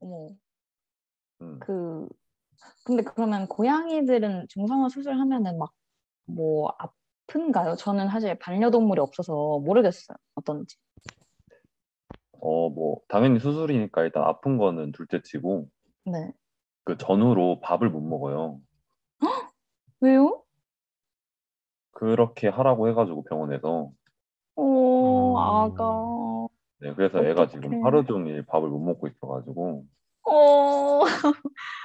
어머. 음. 그 근데 그러면 고양이들은 중성화 수술하면은 막 뭐 아픈가요? 저는 사실 반려동물이 없어서 모르겠어요. 어떤지. 어, 뭐, 당연히 수술이니까 일단 아픈 거는 둘째 치고, 네. 그 전후로 밥을 못 먹어요. 왜요? 그렇게 하라고 해가지고 병원에서. 어, 음. 아가. 네, 그래서 애가 지금 어떡해. 하루 종일 밥을 못 먹고 있어가지고. 어.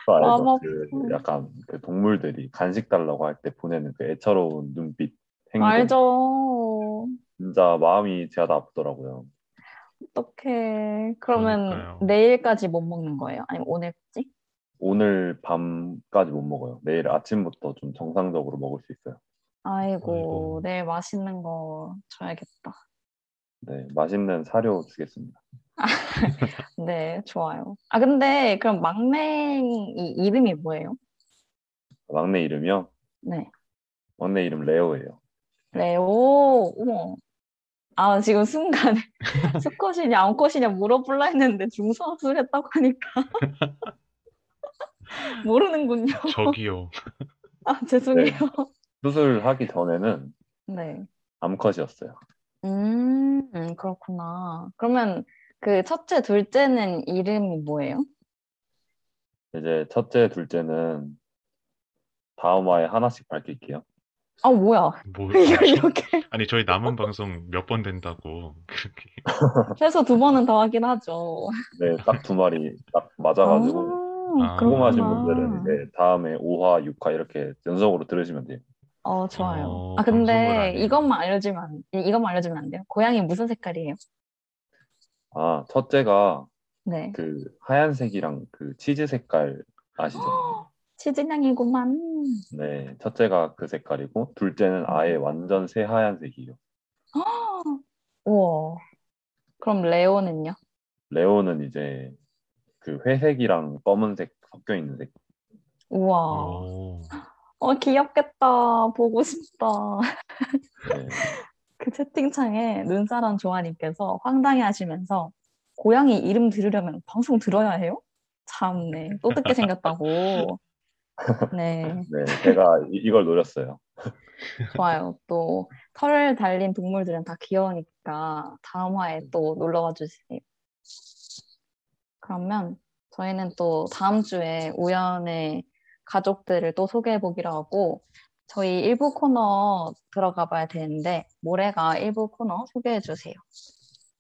또 알죠? 마음 그. 약간 그 동물들이 간식 달라고 할 때 보내는 그 애처로운 눈빛, 행동. 알죠. 진짜 마음이 제하다 아프더라고요. 어떡해. 그러면 그러니까요. 내일까지 못 먹는 거예요? 아니면 오늘까지? 오늘 밤까지 못 먹어요. 내일 아침부터 좀 정상적으로 먹을 수 있어요. 아이고, 아이고. 내일 맛있는 거 줘야겠다. 네, 맛있는 사료 주겠습니다. 네, 좋아요. 아, 근데 그럼 막내 이 이름이 뭐예요? 막내 이름이요? 네. 막내 이름 레오예요. 레오, 우와. 아, 지금 순간에 수컷이냐, 암컷이냐 물어볼라 했는데 중성화술 했다고 하니까 모르는군요. 저기요. 아, 죄송해요. 수술하기 전에는 네. 암컷이었어요. 음, 음, 그렇구나. 그러면 그 첫째, 둘째는 이름이 뭐예요? 이제 첫째, 둘째는 다음 화에 하나씩 밝힐게요. 아, 뭐야. 뭐 이걸 이렇게 아니 저희 남은 방송 몇 번 된다고 그렇게 최소 두 번은 더 하긴 하죠. 네, 딱 두 마리 딱 맞아가지고 아, 아, 궁금하신 그렇구나. 분들은 이제 다음에 5화, 6화 이렇게 연속으로 들으시면 돼요. 어, 좋아요. 어, 아, 근데. 이것만 알려주면, 안- 이- 이것만 알려주면 안 돼요? 고양이 무슨 색깔이에요? 아, 첫째가 네. 그 하얀색이랑 그 치즈 색깔 아시죠? 치즈냥이구만. 네, 첫째가 그 색깔이고 둘째는 아예 완전 새 하얀색이에요. 우와. 그럼 레오는요? 레오는 이제 그 회색이랑 검은색 섞여 있는 색. 우와. 오, 어, 귀엽겠다. 보고 싶다. 네, 그 채팅창에 눈사람 조아님께서 황당해 하시면서 고양이 이름 들으려면 방송 들어야 해요? 참네. 또 듣게 생겼다고. 네. 네, 제가 이, 이걸 노렸어요. 좋아요. 또 털 달린 동물들은 다 귀여우니까 다음 화에 또 놀러 와 주세요. 그러면 저희는 또 다음 주에 우연의 가족들을 또 소개해 보기로 하고 저희 일부 코너 들어가 봐야 되는데 모래가 일부 코너 소개해 주세요.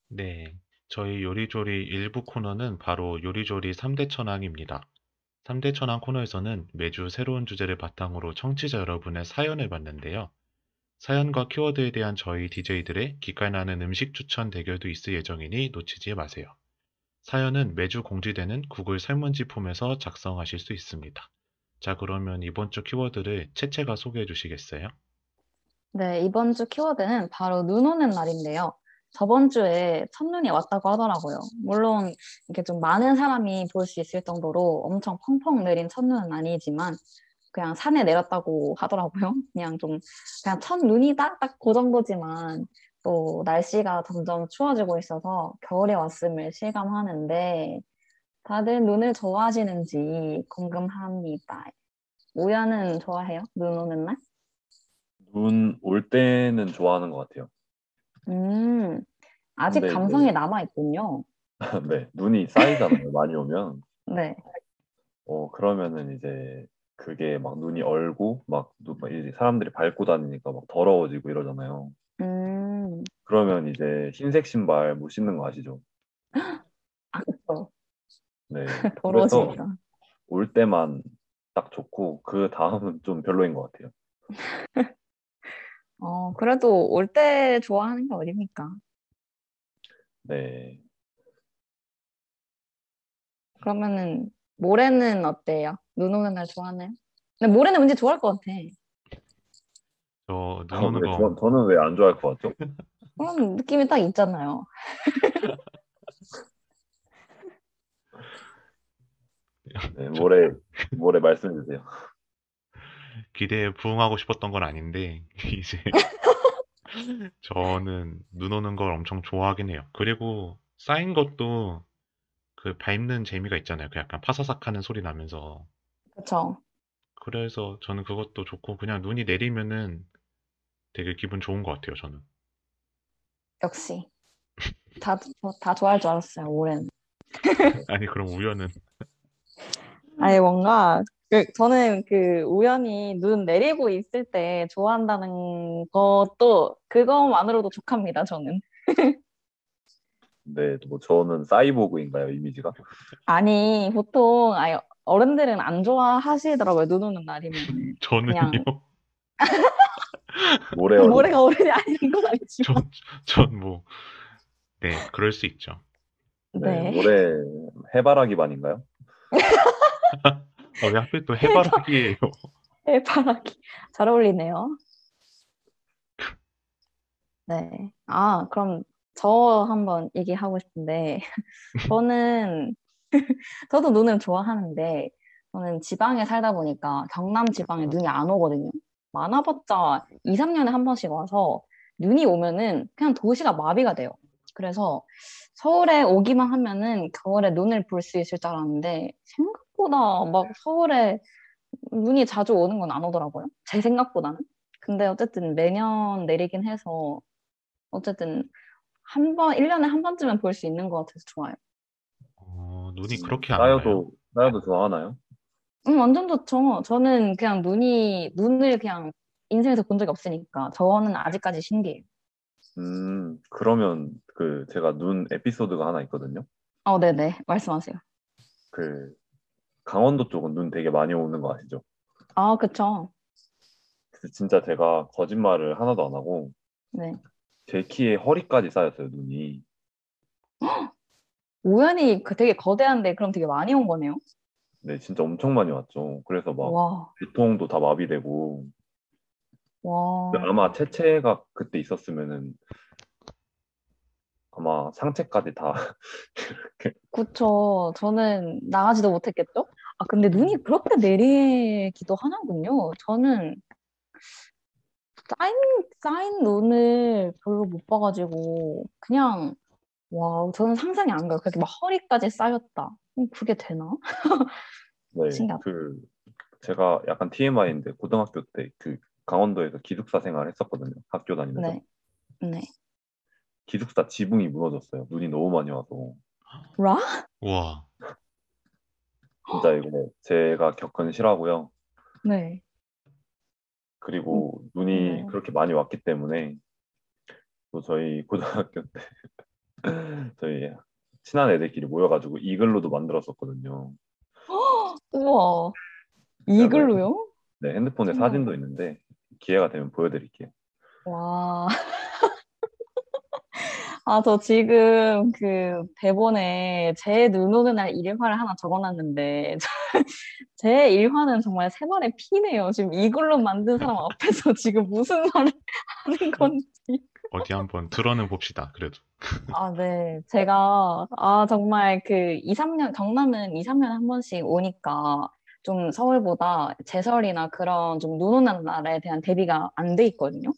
네. 저희 요리조리 일부 코너는 바로 요리조리 3대 천왕입니다. 3대 천왕 코너에서는 매주 새로운 주제를 바탕으로 청취자 여러분의 사연을 받는데요. 사연과 키워드에 대한 저희 DJ들의 기깔나는 음식 추천 대결도 있을 예정이니 놓치지 마세요. 사연은 매주 공지되는 구글 설문지 폼에서 작성하실 수 있습니다. 자, 그러면 이번 주 키워드를 채채가 소개해 주시겠어요? 네, 이번 주 키워드는 바로 눈 오는 날인데요. 저번 주에 첫눈이 왔다고 하더라고요. 물론 이게 좀 많은 사람이 볼 수 있을 정도로 엄청 펑펑 내린 첫눈은 아니지만 그냥 산에 내렸다고 하더라고요. 그냥 좀 그냥 첫눈이다 딱 그 정도지만 또 날씨가 점점 추워지고 있어서 겨울에 왔음을 실감하는데 다들 눈을 좋아하시는지 궁금합니다. 우연은 좋아해요? 눈 오는 날? 눈 올 때는 좋아하는 것 같아요. 음, 아직 근데 감성이 이제- 남아 있군요. 네, 눈이 쌓이잖아요. 많이 오면. 네. 어, 그러면은 이제 그게 막 눈이 얼고 막, 누- 막 이제 사람들이 밟고 다니니까 막 더러워지고 이러잖아요. 음, 그러면 이제 흰색 신발 못 신는 거 아시죠? 네. 그래서 더러워집니다. 올 때만 딱 좋고 그 다음은 좀 별로인 것 같아요. 어, 그래도 올 때 좋아하는 게 어딥니까? 네. 그러면은, 모레는 어때요? 눈 오는 날 좋아하나요? 근데 모레는 왠지 좋아할 것 같아. 저눈 아, 오는 왜거 저, 저는 왜 안 좋아할 것 같죠? 그런 느낌이 딱 있잖아요. 네, 모레 모레 말씀해 주세요. 기대에 부응하고 싶었던 건 아닌데 이제 저는 눈 오는 걸 엄청 좋아하긴 해요. 그리고 쌓인 것도 그 밟는 재미가 있잖아요. 그 약간 파사삭 하는 소리 나면서. 그쵸. 그래서 저는 그것도 좋고, 그냥 눈이 내리면은 되게 기분 좋은 것 같아요, 저는. 역시. 다, 다 좋아할 줄 알았어요, 올해는. 아니, 그럼 우연은. 아니, 뭔가, 그, 저는 그 우연히 눈 내리고 있을 때 좋아한다는 것도, 그것만으로도 족합니다, 저는. 네, 뭐 저는 사이보그인가요, 이미지가? 아니, 보통, 아니, 어른들은 안 좋아하시더라고요, 눈 오는 날이면. 저는요. 그냥- 모래 얼음. 모래가 어른이 아닌 건 아니지만. 전, 전 뭐, 네, 그럴 수 있죠. 네, 네. 모래 해바라기 반인가요? 아, 왜 하필 또 해바라기예요? 해바라기. 잘 어울리네요. 네. 아, 그럼 저 한번 얘기하고 싶은데, 저는, 저도 눈을 좋아하는데, 저는 지방에 살다 보니까 경남 지방에 눈이 안 오거든요. 많아봤자 2, 3년에 한 번씩 와서 눈이 오면은 그냥 도시가 마비가 돼요. 그래서 서울에 오기만 하면은 겨울에 눈을 볼 수 있을 줄 알았는데, 생각 보다 막 서울에 눈이 자주 오는 건 안 오더라고요. 제 생각보다는. 근데 어쨌든 매년 내리긴 해서 어쨌든 한 번, 1년에 한 번쯤은 볼 수 있는 것 같아서 좋아요. 어, 눈이 그렇게 안 와요? 나여도 나여도 좋아하나요? 음, 완전 좋죠. 저는 그냥 눈이, 눈을 그냥 인생에서 본 적이 없으니까 저는 아직까지 신기해요. 음, 그러면 그 제가 눈 에피소드가 하나 있거든요. 어, 네네. 말씀하세요. 그 강원도 쪽은 눈 되게 많이 오는 거 아시죠? 아, 그쵸. 그래서 진짜 제가 거짓말을 하나도 안 하고 네. 제 키에 허리까지 쌓였어요, 눈이. 우연히 그 되게 거대한데 그럼 되게 많이 온 거네요. 네, 진짜 엄청 많이 왔죠. 그래서 막 와, 교통도 다 마비되고 와. 아마 채채가 그때 있었으면은 아마 상체까지 다 그쵸. 저는 나가지도 못했겠죠? 아, 근데 눈이 그렇게 내리기도 하는군요. 저는 쌓인, 쌓인 눈을 별로 못 봐가지고, 그냥, 와, 저는 상상이 안 가요. 그렇게 막 허리까지 쌓였다. 음, 그게 되나? 네, 신기하다. 그 제가 약간 TMI인데 고등학교 때 그 강원도에서 기숙사 생활을 했었거든요. 학교 다니면서 네. 네. 기숙사 지붕이 무너졌어요. 눈이 너무 많이 와서 라? 우와. 진짜 이거 제가 겪은 실화고요. 네. 그리고 눈이 네. 그렇게 많이 왔기 때문에 또 저희 고등학교 때 저희 친한 애들끼리 모여가지고 이글루도 만들었었거든요. 우와. 이글로요? 네, 핸드폰에 우와. 사진도 있는데 기회가 되면 보여드릴게요. 와. 아, 저 지금 그 대본에 제 눈 오는 날 일화를 하나 적어놨는데, 제 일화는 정말 세 발의 피네요. 지금 이걸로 만든 사람 앞에서 지금 무슨 말을 하는 건지. 어디 한번 들어는 봅시다. 그래도. 아, 네. 제가, 아, 정말 그 2, 3년, 경남은 2, 3년에 한 번씩 오니까 좀 서울보다 제설이나 그런 좀 눈 오는 날에 대한 대비가 안 돼 있거든요.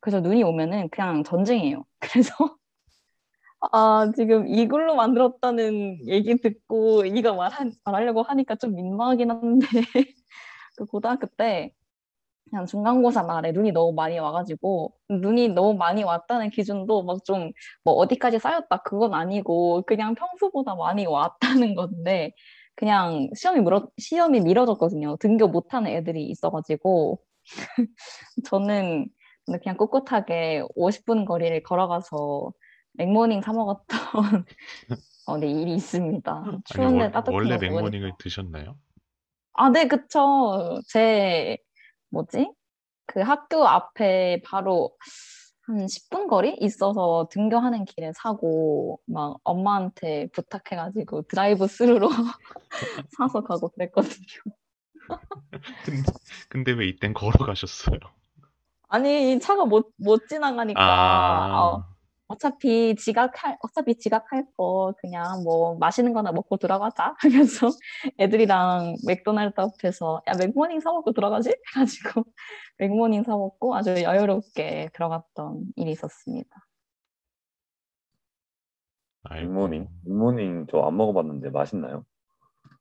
그래서 눈이 오면은 그냥 전쟁이에요. 그래서, 아, 지금 이걸로 만들었다는 얘기 듣고 이거 말한, 말하려고 하니까 좀 민망하긴 한데, 그 고등학교 때 그냥 중간고사 날에 눈이 너무 많이 와가지고, 눈이 너무 많이 왔다는 기준도 막 좀 뭐 어디까지 쌓였다 그건 아니고 그냥 평소보다 많이 왔다는 건데 그냥 시험이 미뤄 시험이 미뤄졌거든요. 등교 못하는 애들이 있어가지고 저는 그냥 꿋꿋하게 50분 거리를 걸어가서 맥모닝 사 먹었던 어, 네, 일이 있습니다. 추운데 원- 따뜻한 원래 먹으니까. 맥모닝을 드셨나요? 아, 네, 그쵸. 제 뭐지? 그 학교 앞에 바로 한 10분 거리 있어서 등교하는 길에 사고 막 엄마한테 부탁해가지고 드라이브 스루로 사서 가고 그랬거든요. 근데, 근데 왜 이땐 걸어가셨어요? 아니 차가 못, 못 지나가니까 아, 어, 어차피 지각할 어차피 지각할 거 그냥 뭐 맛있는 거나 먹고 들어가자 하면서 애들이랑 맥도날드 앞에서 야 맥모닝 사 먹고 들어가지? 해가지고 맥모닝 사 먹고 아주 여유롭게 들어갔던 일이 있었습니다. 맥모닝. 맥모닝 저 안 먹어봤는데 맛있나요?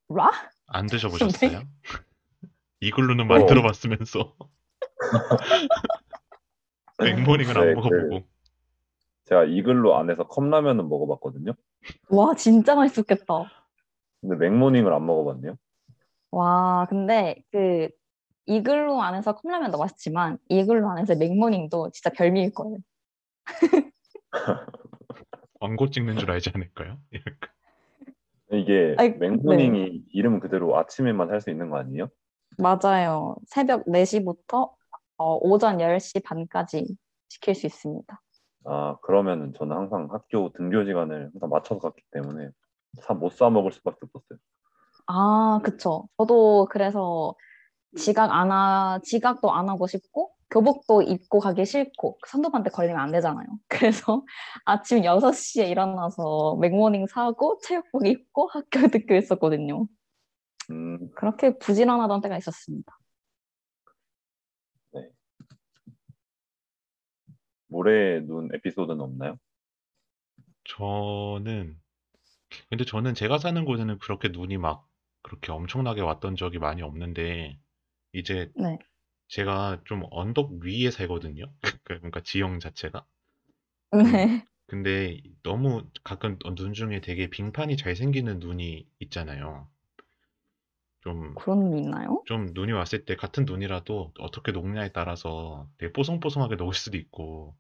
라? 안 네. 드셔보셨어요? 이글루는 만들어봤으면서 맥모닝을 안 네, 먹어보고 제가 이글루 안에서 컵라면은 먹어봤거든요. 와, 진짜 맛있었겠다. 근데 맥모닝을 안 먹어봤네요. 와, 근데 그 이글루 안에서 컵라면도 맛있지만 이글루 안에서 맥모닝도 진짜 별미일 거예요. 광고 찍는 줄 알지 않을까요? 이게 아이, 맥모닝이 이름 그대로 아침에만 살수 있는 거 아니에요? 맞아요. 새벽 4시부터 어, 오전 10시 반까지 시킬 수 있습니다. 아 그러면은 저는 항상 학교 등교 시간을 항상 맞춰서 갔기 때문에 못사 먹을 수밖에 없었어요. 아, 그쵸. 저도 그래서 지각 안 하, 지각도 안 하고 싶고, 교복도 입고 가기 싫고, 선도반대 걸리면 안 되잖아요. 그래서 아침 6시에 일어나서 맥모닝 사고, 체육복 입고 학교 듣고 있었거든요. 음, 그렇게 부지런하던 때가 있었습니다. 모래 눈 에피소드는 없나요? 저는 근데 저는 제가 사는 곳에는 그렇게 눈이 막 그렇게 엄청나게 왔던 적이 많이 없는데 이제 네. 제가 좀 언덕 위에 살거든요. 그러니까 지형 자체가. 네. 근데 너무 가끔 눈 중에 되게 빙판이 잘 생기는 눈이 있잖아요. 좀, 그런 분 있나요? 좀 눈이 왔을 때 같은 눈이라도 어떻게 녹냐에 따라서 되게 뽀송뽀송하게 녹을 수도 있고,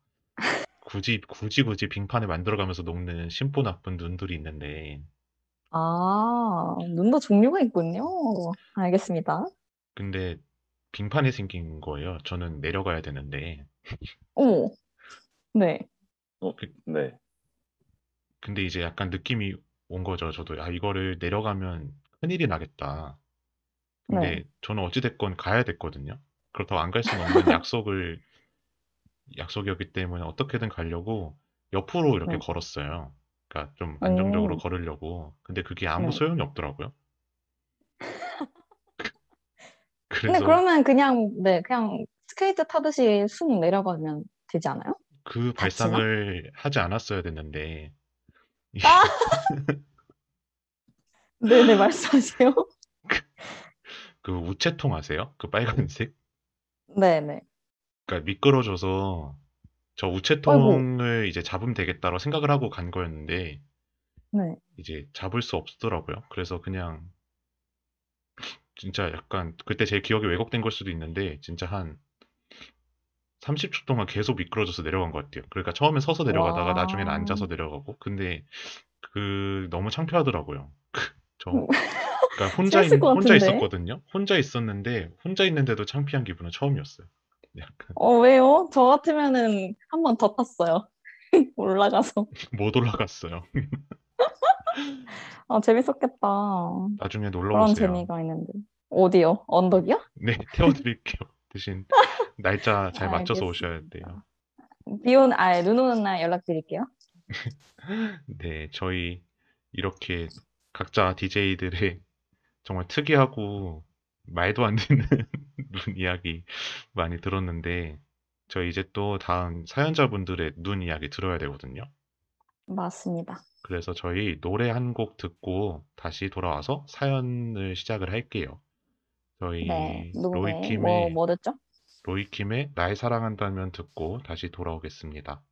굳이, 굳이, 굳이 빙판을 만들어가면서 녹는 심보 나쁜 눈들이 있는데, 아, 눈도 종류가 있군요. 알겠습니다. 근데 빙판이 생긴 거예요. 저는 내려가야 되는데. 어머. 네. 어, 그- 네. 근데 이제 약간 느낌이 온 거죠. 저도, 아, 이거를 내려가면 큰일이 나겠다. 근데 네. 저는 어찌됐건 가야 됐거든요. 그렇다고 안 갈 수는 없는 약속을, 약속이었기 때문에 어떻게든 가려고 옆으로 이렇게 네. 걸었어요. 그러니까 좀 안정적으로 오. 걸으려고. 근데 그게 아무 네. 소용이 없더라고요. 근데 그래서 그러면 그냥, 네, 그냥 스케이트 타듯이 쑥 내려가면 되지 않아요? 그 다치나? 발상을 하지 않았어야 됐는데, 아! 네네, 말씀하세요. 그 우체통 아세요? 그 빨간색? 네네. 그러니까 미끄러져서 저 우체통을 이제 잡으면 되겠다고 생각을 하고 간 거였는데 네. 이제 잡을 수 없더라고요. 그래서 그냥 진짜 약간 그때 제 기억이 왜곡된 걸 수도 있는데 진짜 한 30초 동안 계속 미끄러져서 내려간 것 같아요. 그러니까 처음엔 서서 내려가다가 와. 나중에는 앉아서 내려가고 근데 그 너무 창피하더라고요. 저 그러니까 혼자 있, 싫었을 것 혼자 같은데? 있었거든요. 혼자 있었는데 혼자 있는데도 창피한 기분은 처음이었어요. 약간 어, 왜요? 저 같으면은 한 번 더 탔어요. 올라가서. 못 올라갔어요. 아, 재밌었겠다. 나중에 놀러 그런 오세요. 재미가 있는데. 어디요? 언덕이요? 네, 태워드릴게요. 대신 날짜 잘 맞춰서 오셔야. 돼요. 비 오는, 아, 눈 오는 날 연락드릴게요. 네, 저희 이렇게 각자 DJ들의 정말 특이하고 말도 안 되는 눈 이야기 많이 들었는데 저희 이제 또 다음 사연자분들의 눈 이야기 들어야 되거든요. 맞습니다. 그래서 저희 노래 한 곡 듣고 다시 돌아와서 사연을 시작을 할게요. 저희 네. 노래, 뭐, 로이킴의 뭐 듣죠? 로이킴의 날 사랑한다면 듣고 다시 돌아오겠습니다.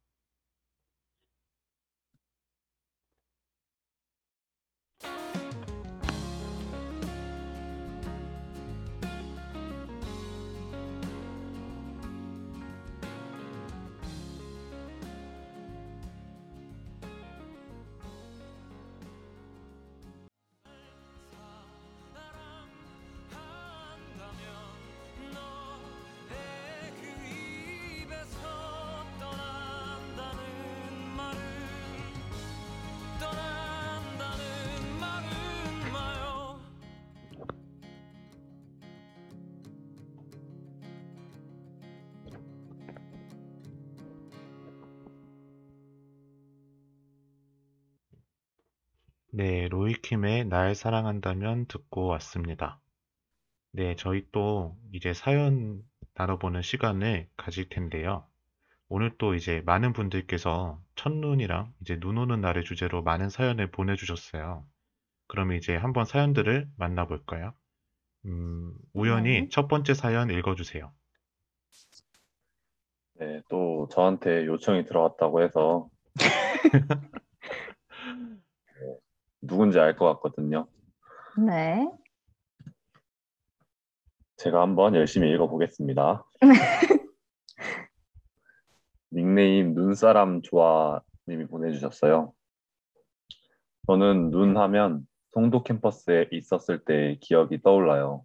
네, 로이킴의 날 사랑한다면 듣고 왔습니다. 네, 저희 또 이제 사연 나눠보는 시간을 가질 텐데요. 오늘 또 이제 많은 분들께서 첫눈이랑 이제 눈 오는 날의 주제로 많은 사연을 보내주셨어요. 그럼 이제 한번 사연들을 만나볼까요? 음, 우연히 네. 첫 번째 사연 읽어주세요. 네, 또 저한테 요청이 들어왔다고 해서 네, 누군지 알 것 같거든요. 네. 제가 한번 열심히 읽어보겠습니다. 닉네임 눈사람 좋아님이 보내주셨어요. 저는 눈 하면 송도 캠퍼스에 있었을 때의 기억이 떠올라요.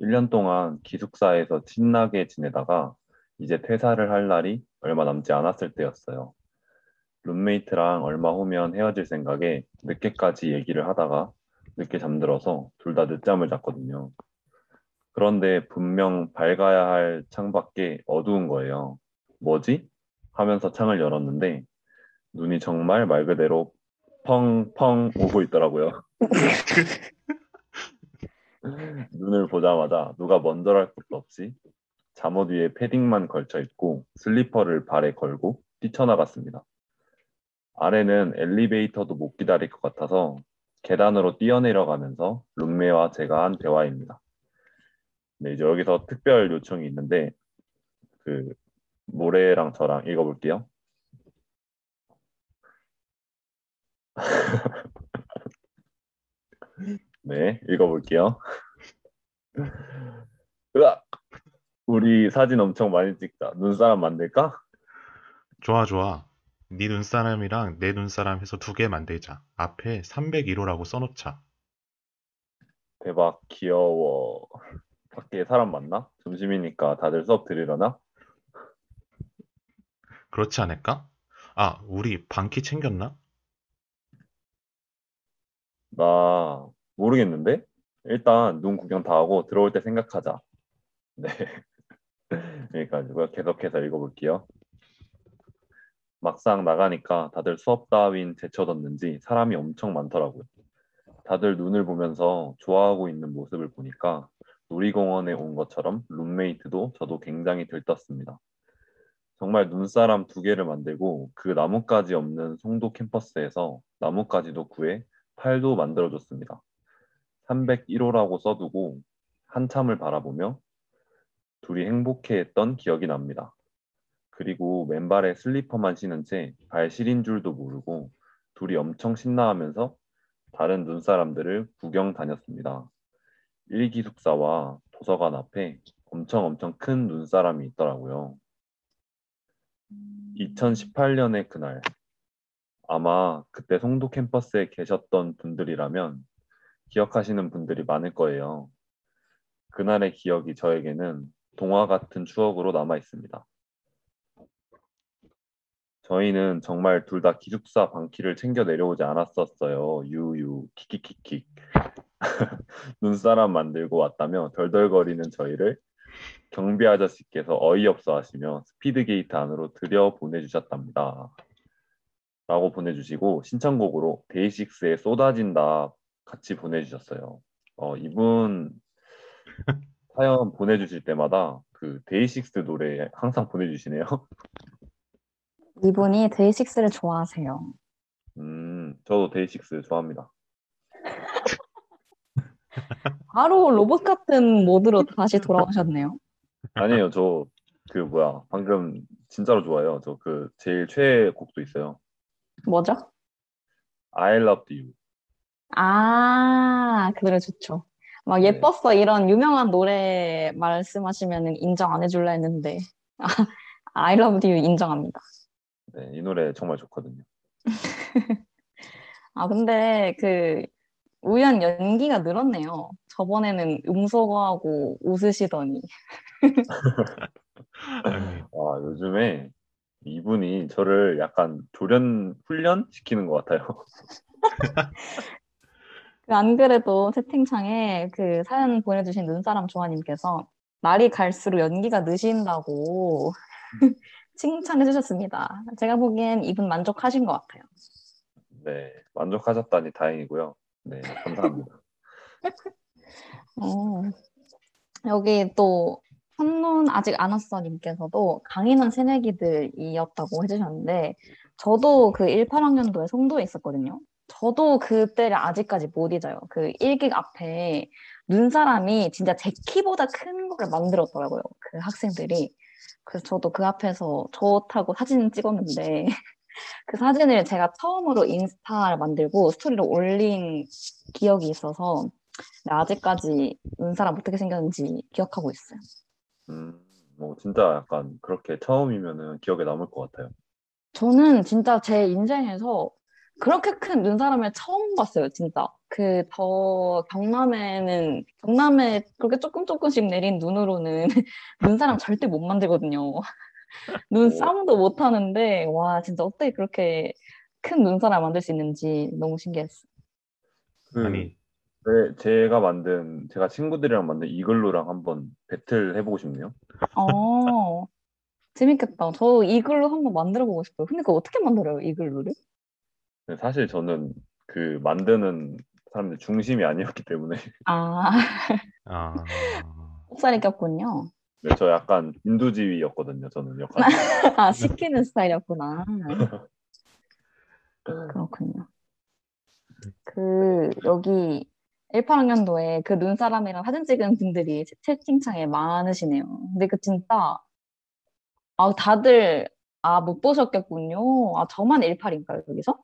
1년 동안 기숙사에서 친하게 지내다가 이제 퇴사를 할 날이 얼마 남지 않았을 때였어요. 룸메이트랑 얼마 후면 헤어질 생각에 늦게까지 얘기를 하다가 늦게 잠들어서 둘 다 늦잠을 잤거든요. 그런데 분명 밝아야 할 창밖에 어두운 거예요. 뭐지? 하면서 창을 열었는데 눈이 정말 말 그대로 펑펑 오고 있더라고요. 눈을 보자마자 누가 먼저랄 것도 없이 잠옷 위에 패딩만 걸쳐 있고 슬리퍼를 발에 걸고 뛰쳐나갔습니다. 아래는 엘리베이터도 못 기다릴 것 같아서 계단으로 뛰어내려가면서 룸메와 제가 한 대화입니다. 네, 이제 여기서 특별 요청이 있는데 그 모래랑 저랑 읽어볼게요. 네, 읽어볼게요. 으악! 우리 사진 엄청 많이 찍자. 눈사람 만들까? 좋아, 좋아. 네 눈사람이랑 내 눈사람 해서 두 개 만들자. 앞에 301호라고 써놓자. 대박, 귀여워. 밖에 사람 많나? 점심이니까 다들 수업 들으려나? 그렇지 않을까? 아, 우리 방키 챙겼나? 나 모르겠는데? 일단 눈 구경 다 하고 들어올 때 생각하자. 네. 그러니까 계속해서 읽어볼게요. 막상 나가니까 다들 수업 따윈 제쳐뒀는지 사람이 엄청 많더라고요. 다들 눈을 보면서 좋아하고 있는 모습을 보니까 놀이공원에 온 것처럼 룸메이트도 저도 굉장히 들떴습니다. 정말 눈사람 두 개를 만들고 그 나뭇가지 없는 송도 캠퍼스에서 나뭇가지도 구해 팔도 만들어줬습니다. 301호라고 써두고 한참을 바라보며 둘이 행복해 했던 기억이 납니다. 그리고 맨발에 슬리퍼만 신은 채 발 시린 줄도 모르고 둘이 엄청 신나하면서 다른 눈사람들을 구경 다녔습니다. 일기 숙사와 도서관 앞에 엄청 엄청 큰 눈사람이 있더라고요. 2018년의 그날 아마 그때 송도 캠퍼스에 계셨던 분들이라면 기억하시는 분들이 많을 거예요. 그날의 기억이 저에게는 동화 같은 추억으로 남아 있습니다. 저희는 정말 둘 다 기숙사 방키를 챙겨 내려오지 않았었어요. 유유 킥킥킥킥 눈사람 만들고 왔다며 덜덜거리는 저희를 경비 아저씨께서 어이없어 하시며 스피드 게이트 안으로 들여 보내주셨답니다. 라고 보내주시고 신청곡으로 데이식스의 쏟아진다 같이 보내주셨어요. 어, 이분 사연 보내주실 때마다 그 데이식스 노래 항상 보내주시네요. 이분이 데이식스를 좋아하세요. 음, 저도 데이식스 좋아합니다. 바로 로봇 같은 모드로 다시 돌아오셨네요. 아니에요, 저 그 뭐야 방금 진짜로 좋아요. 저 그 제일 최애 곡도 있어요. 뭐죠? I Love You. 아, 그 노래 좋죠. 막 네. 예뻤어 이런 유명한 노래 말씀하시면 인정 안 해줄라 했는데 아, I love you 인정합니다. 네, 이 노래 정말 좋거든요. 아 근데 그 우연 연기가 늘었네요. 저번에는 음소거하고 웃으시더니 아니, 아, 요즘에 이분이 저를 약간 조련 훈련 시키는 것 같아요. 그 안 그래도 채팅창에 그 사연 보내주신 눈사람 조아님께서 날이 갈수록 연기가 느신다고 칭찬해 주셨습니다. 제가 보기엔 이분 만족하신 것 같아요. 네, 만족하셨다니 다행이고요. 네, 감사합니다. 어, 여기 또 한눈 아직 안 왔어 님께서도 강인한 새내기들이었다고 해주셨는데 저도 그 1, 8학년도에 송도에 있었거든요. 저도 그때를 아직까지 못 잊어요. 그 일기 앞에 눈사람이 진짜 제 키보다 큰 거를 만들었더라고요. 그 학생들이. 그래서 저도 그 앞에서 좋다고 사진 찍었는데 그 사진을 제가 처음으로 인스타를 만들고 스토리를 올린 기억이 있어서 네, 아직까지 눈사람 어떻게 생겼는지 기억하고 있어요. 음, 뭐 진짜 약간 그렇게 처음이면은 기억에 남을 것 같아요. 저는 진짜 제 인생에서 그렇게 큰 눈사람을 처음 봤어요, 진짜. 그, 더, 경남에는, 경남에 그렇게 조금 조금씩 내린 눈으로는 눈사람 절대 못 만들거든요. 눈 싸움도 못 하는데, 와, 진짜 어떻게 그렇게 큰 눈사람 만들 수 있는지 너무 신기했어요. 그 아니, 네, 제가 만든 제가 친구들이랑 만든 이글루랑 한번 배틀 해보고 싶네요. 어, 재밌겠다. 저 이글루 한번 만들어 보고 싶어요. 근데 그거 어떻게 만들어요, 이글루를? 근데 사실 저는 그 만드는 사람들 중심이 아니었기 때문에 아, 아, 옥살이 꼈군요. 네, 저 약간 인두지휘였거든요. 저는 역할. 아, 시키는 스타일이었구나. 그렇군요. 그, 여기 18학년도에 그 눈사람이랑 사진 찍은 분들이 채- 채팅창에 많으시네요. 근데 그 진짜, 아, 다들, 아, 못 보셨겠군요. 아, 저만 18인가요, 여기서?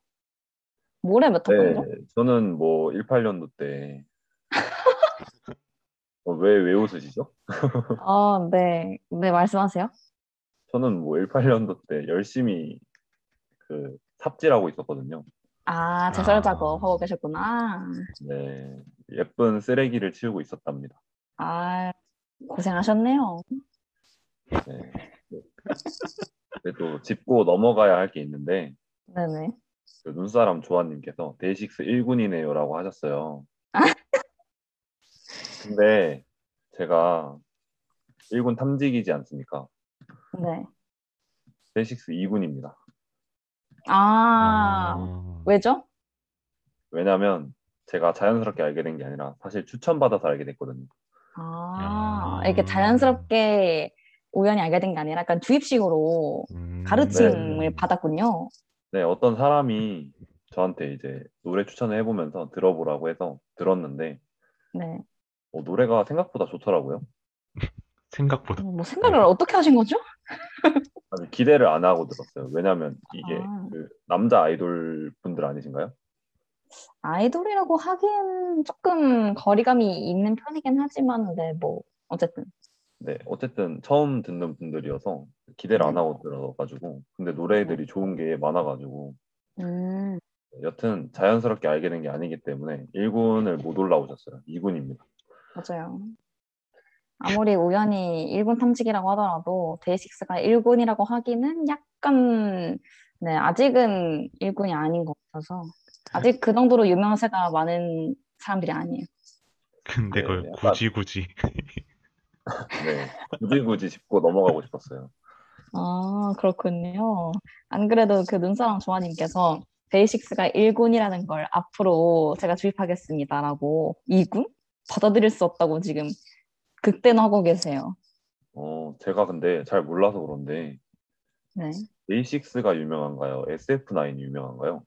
모레 몇 네, 학번이죠? 저는 뭐 18년도 때 어, 왜, 왜 웃으시죠? 아, 네. 네, 말씀하세요. 저는 뭐 18년도 때 열심히 그 삽질하고 있었거든요. 아, 제설 아. 작업 하고 계셨구나. 네, 예쁜 쓰레기를 치우고 있었답니다. 아, 고생하셨네요. 네. 그래도 짚고 넘어가야 할 게 있는데 네네. 그 눈사람 조아님께서 데이식스 1군이네요라고 하셨어요. 근데 제가 1군 탐직이지 않습니까? 네. 데이식스 2군입니다. 아, 아, 왜죠? 왜냐면 제가 자연스럽게 알게 된 게 아니라 사실 추천받아서 알게 됐거든요. 아, 야. 이렇게 자연스럽게 우연히 알게 된 게 아니라 약간 주입식으로 음, 가르침을 네. 받았군요. 네, 어떤 사람이 저한테 이제 노래 추천을 해보면서 들어보라고 해서 들었는데 네. 어, 노래가 생각보다 좋더라고요. 생각보다. 뭐 생각을 어떻게 하신 거죠? 아니, 기대를 안 하고 들었어요. 왜냐면 이게 아. 그 남자 아이돌 분들 아니신가요? 아이돌이라고 하기엔 조금 거리감이 있는 편이긴 하지만, 네, 뭐, 어쨌든. 네, 어쨌든 처음 듣는 분들이어서 기대를 안 하고 들어가지고 근데 노래들이 좋은 게 많아가지고 음, 여튼 자연스럽게 알게 된 게 아니기 때문에 1군을 못 올라오셨어요. 2군입니다. 맞아요. 아무리 우연히 1군 탐직이라고 하더라도 데이식스가 1군이라고 하기는 약간, 네, 아직은 1군이 아닌 것 같아서. 아직 그 정도로 유명세가 많은 사람들이 아니에요. 근데 네, 그걸 약간- 굳이 굳이. 네, 굳이 굳이 짚고 넘어가고 싶었어요. 아, 그렇군요. 안 그래도 그 눈사람 조아님께서 데이식스가 1군이라는 걸 앞으로 제가 주입하겠습니다라고 2군? 받아들일 수 없다고 지금 극대노하고 계세요. 어, 제가 근데 잘 몰라서 그런데 네. 데이식스가 유명한가요? SF9이 유명한가요?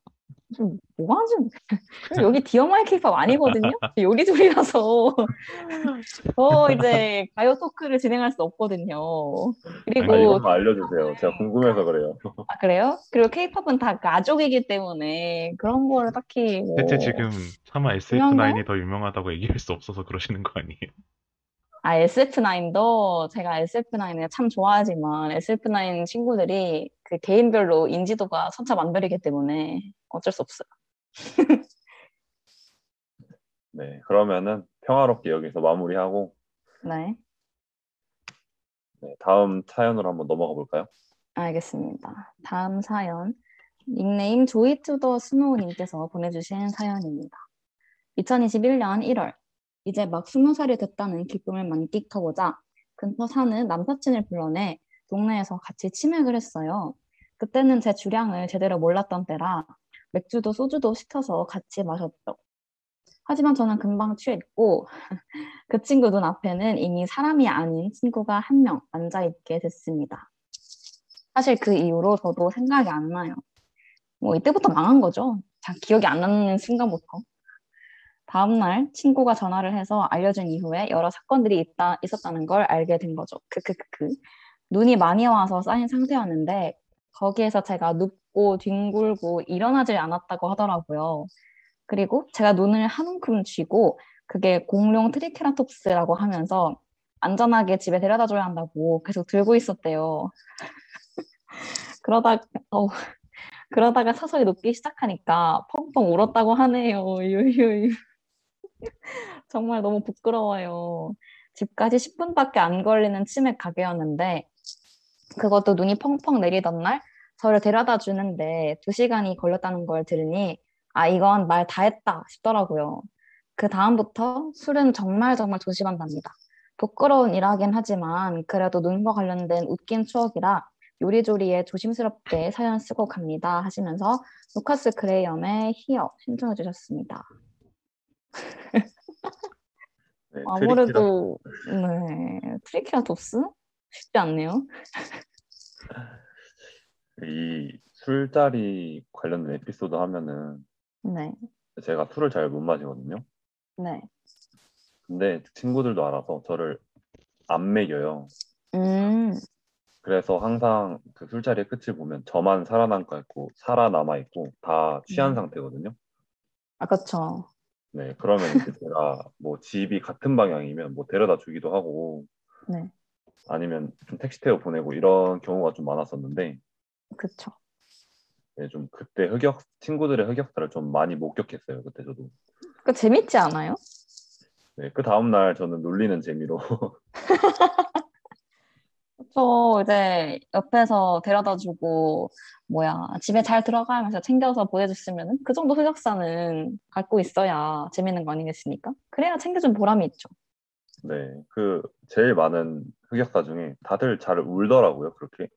좀 뭐가 좀 여기 디어마이 케이팝 아니거든요. 요리조리라서 더 이제 가요 토크를 진행할 수 없거든요. 아, 그리고 이것만 알려주세요. 제가 궁금해서 그래요. 아, 그래요? 그리고 케이팝은 다 가족이기 때문에 그런 거를 딱히 뭐 대체 지금 차마 중요한가요? SF9이 더 유명하다고 얘기할 수 없어서 그러시는 거 아니에요? 아, SF9도 제가 SF9을 참 좋아하지만 SF9 친구들이 그 개인별로 인지도가 천차만별이기 때문에 어쩔 수 없어요. 네, 그러면은 평화롭게 여기서 마무리하고 네, 네, 다음 사연으로 한번 넘어가 볼까요? 알겠습니다. 다음 사연. 닉네임 Joy to the Snow님께서 보내주신 사연입니다. 2021년 1월, 이제 막 20살이 됐다는 기쁨을 만끽하고자 근처 사는 남사친을 불러내 동네에서 같이 치맥을 했어요. 그때는 제 주량을 제대로 몰랐던 때라 맥주도 소주도 시켜서 같이 마셨죠. 하지만 저는 금방 취해 있고 그 친구 눈 앞에는 이미 사람이 아닌 친구가 한 명 앉아 있게 됐습니다. 사실 그 이후로 저도 생각이 안 나요. 뭐 이때부터 망한 거죠. 자, 기억이 안 나는 순간부터. 다음날 친구가 전화를 해서 알려준 이후에 여러 사건들이 있다, 있었다는 걸 알게 된 거죠. 크크크크. 눈이 많이 와서 쌓인 상태였는데 거기에서 제가 눕고 뒹굴고 일어나질 않았다고 하더라고요. 그리고 제가 눈을 한 움큼 쥐고 그게 공룡 트리케라톱스라고 하면서 안전하게 집에 데려다 줘야 한다고 계속 들고 있었대요. 그러다 어, 그러다가 서서히 녹기 시작하니까 펑펑 울었다고 하네요. 정말 너무 부끄러워요. 집까지 10분밖에 안 걸리는 치맥 가게였는데 그것도 눈이 펑펑 내리던 날 저를 데려다 주는데 2시간이 걸렸다는 걸 들으니 아 이건 말 다 했다 싶더라고요. 그 다음부터 술은 정말 정말 조심한답니다. 부끄러운 일하긴 하지만 그래도 눈과 관련된 웃긴 추억이라 요리조리에 조심스럽게 사연 쓰고 갑니다 하시면서 루카스 그레이엄의 히어 신청해 주셨습니다. 네, 아무래도 네 트리케라톱스 쉽지 않네요. 이 술자리 관련된 에피소드 하면은 네, 제가 술을 잘 못 마시거든요. 네. 근데 친구들도 알아서 저를 안 먹여요. 음, 그래서 항상 그 술자리의 끝을 보면 저만 살아남고 있고 살아남아 있고 다 취한 음. 상태거든요. 아 그쵸. 네, 그러면 이제 제가 뭐 집이 같은 방향이면 뭐 데려다 주기도 하고 네, 아니면 좀 택시 태워 보내고 이런 경우가 좀 많았었는데 그쵸. 네, 좀 그때 흑역 친구들의 흑역사를 좀 많이 목격했어요. 그때 저도. 그 재밌지 않아요? 네, 그 다음 날 저는 놀리는 재미로 저 이제 옆에서 데려다 주고 뭐야 집에 잘 들어가면서 챙겨서 보내줬으면 그 정도 흑역사는 갖고 있어야 재밌는 거 아니겠습니까? 그래야 챙겨준 보람이 있죠. 네, 그 제일 많은 흑역사 중에 다들 잘 울더라고요. 그렇게.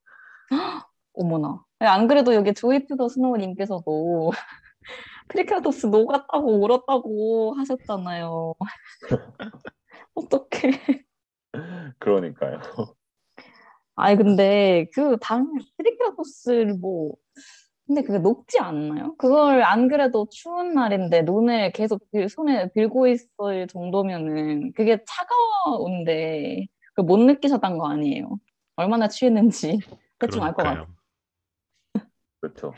어머나. 안 그래도 여기 Joy of the Snow님께서도 트리케라톱스 녹았다고 울었다고 하셨잖아요. 어떡해. 그러니까요. 아니 근데 그당 트리케라톱스를 뭐 근데 그게 녹지 않나요? 그걸 안 그래도 추운 날인데 눈을 계속 빚- 손에 빚고 있을 정도면은 그게 차가운데 못 느끼셨던 거 아니에요? 얼마나 취했는지 대충 알 것 같아요. 그렇죠.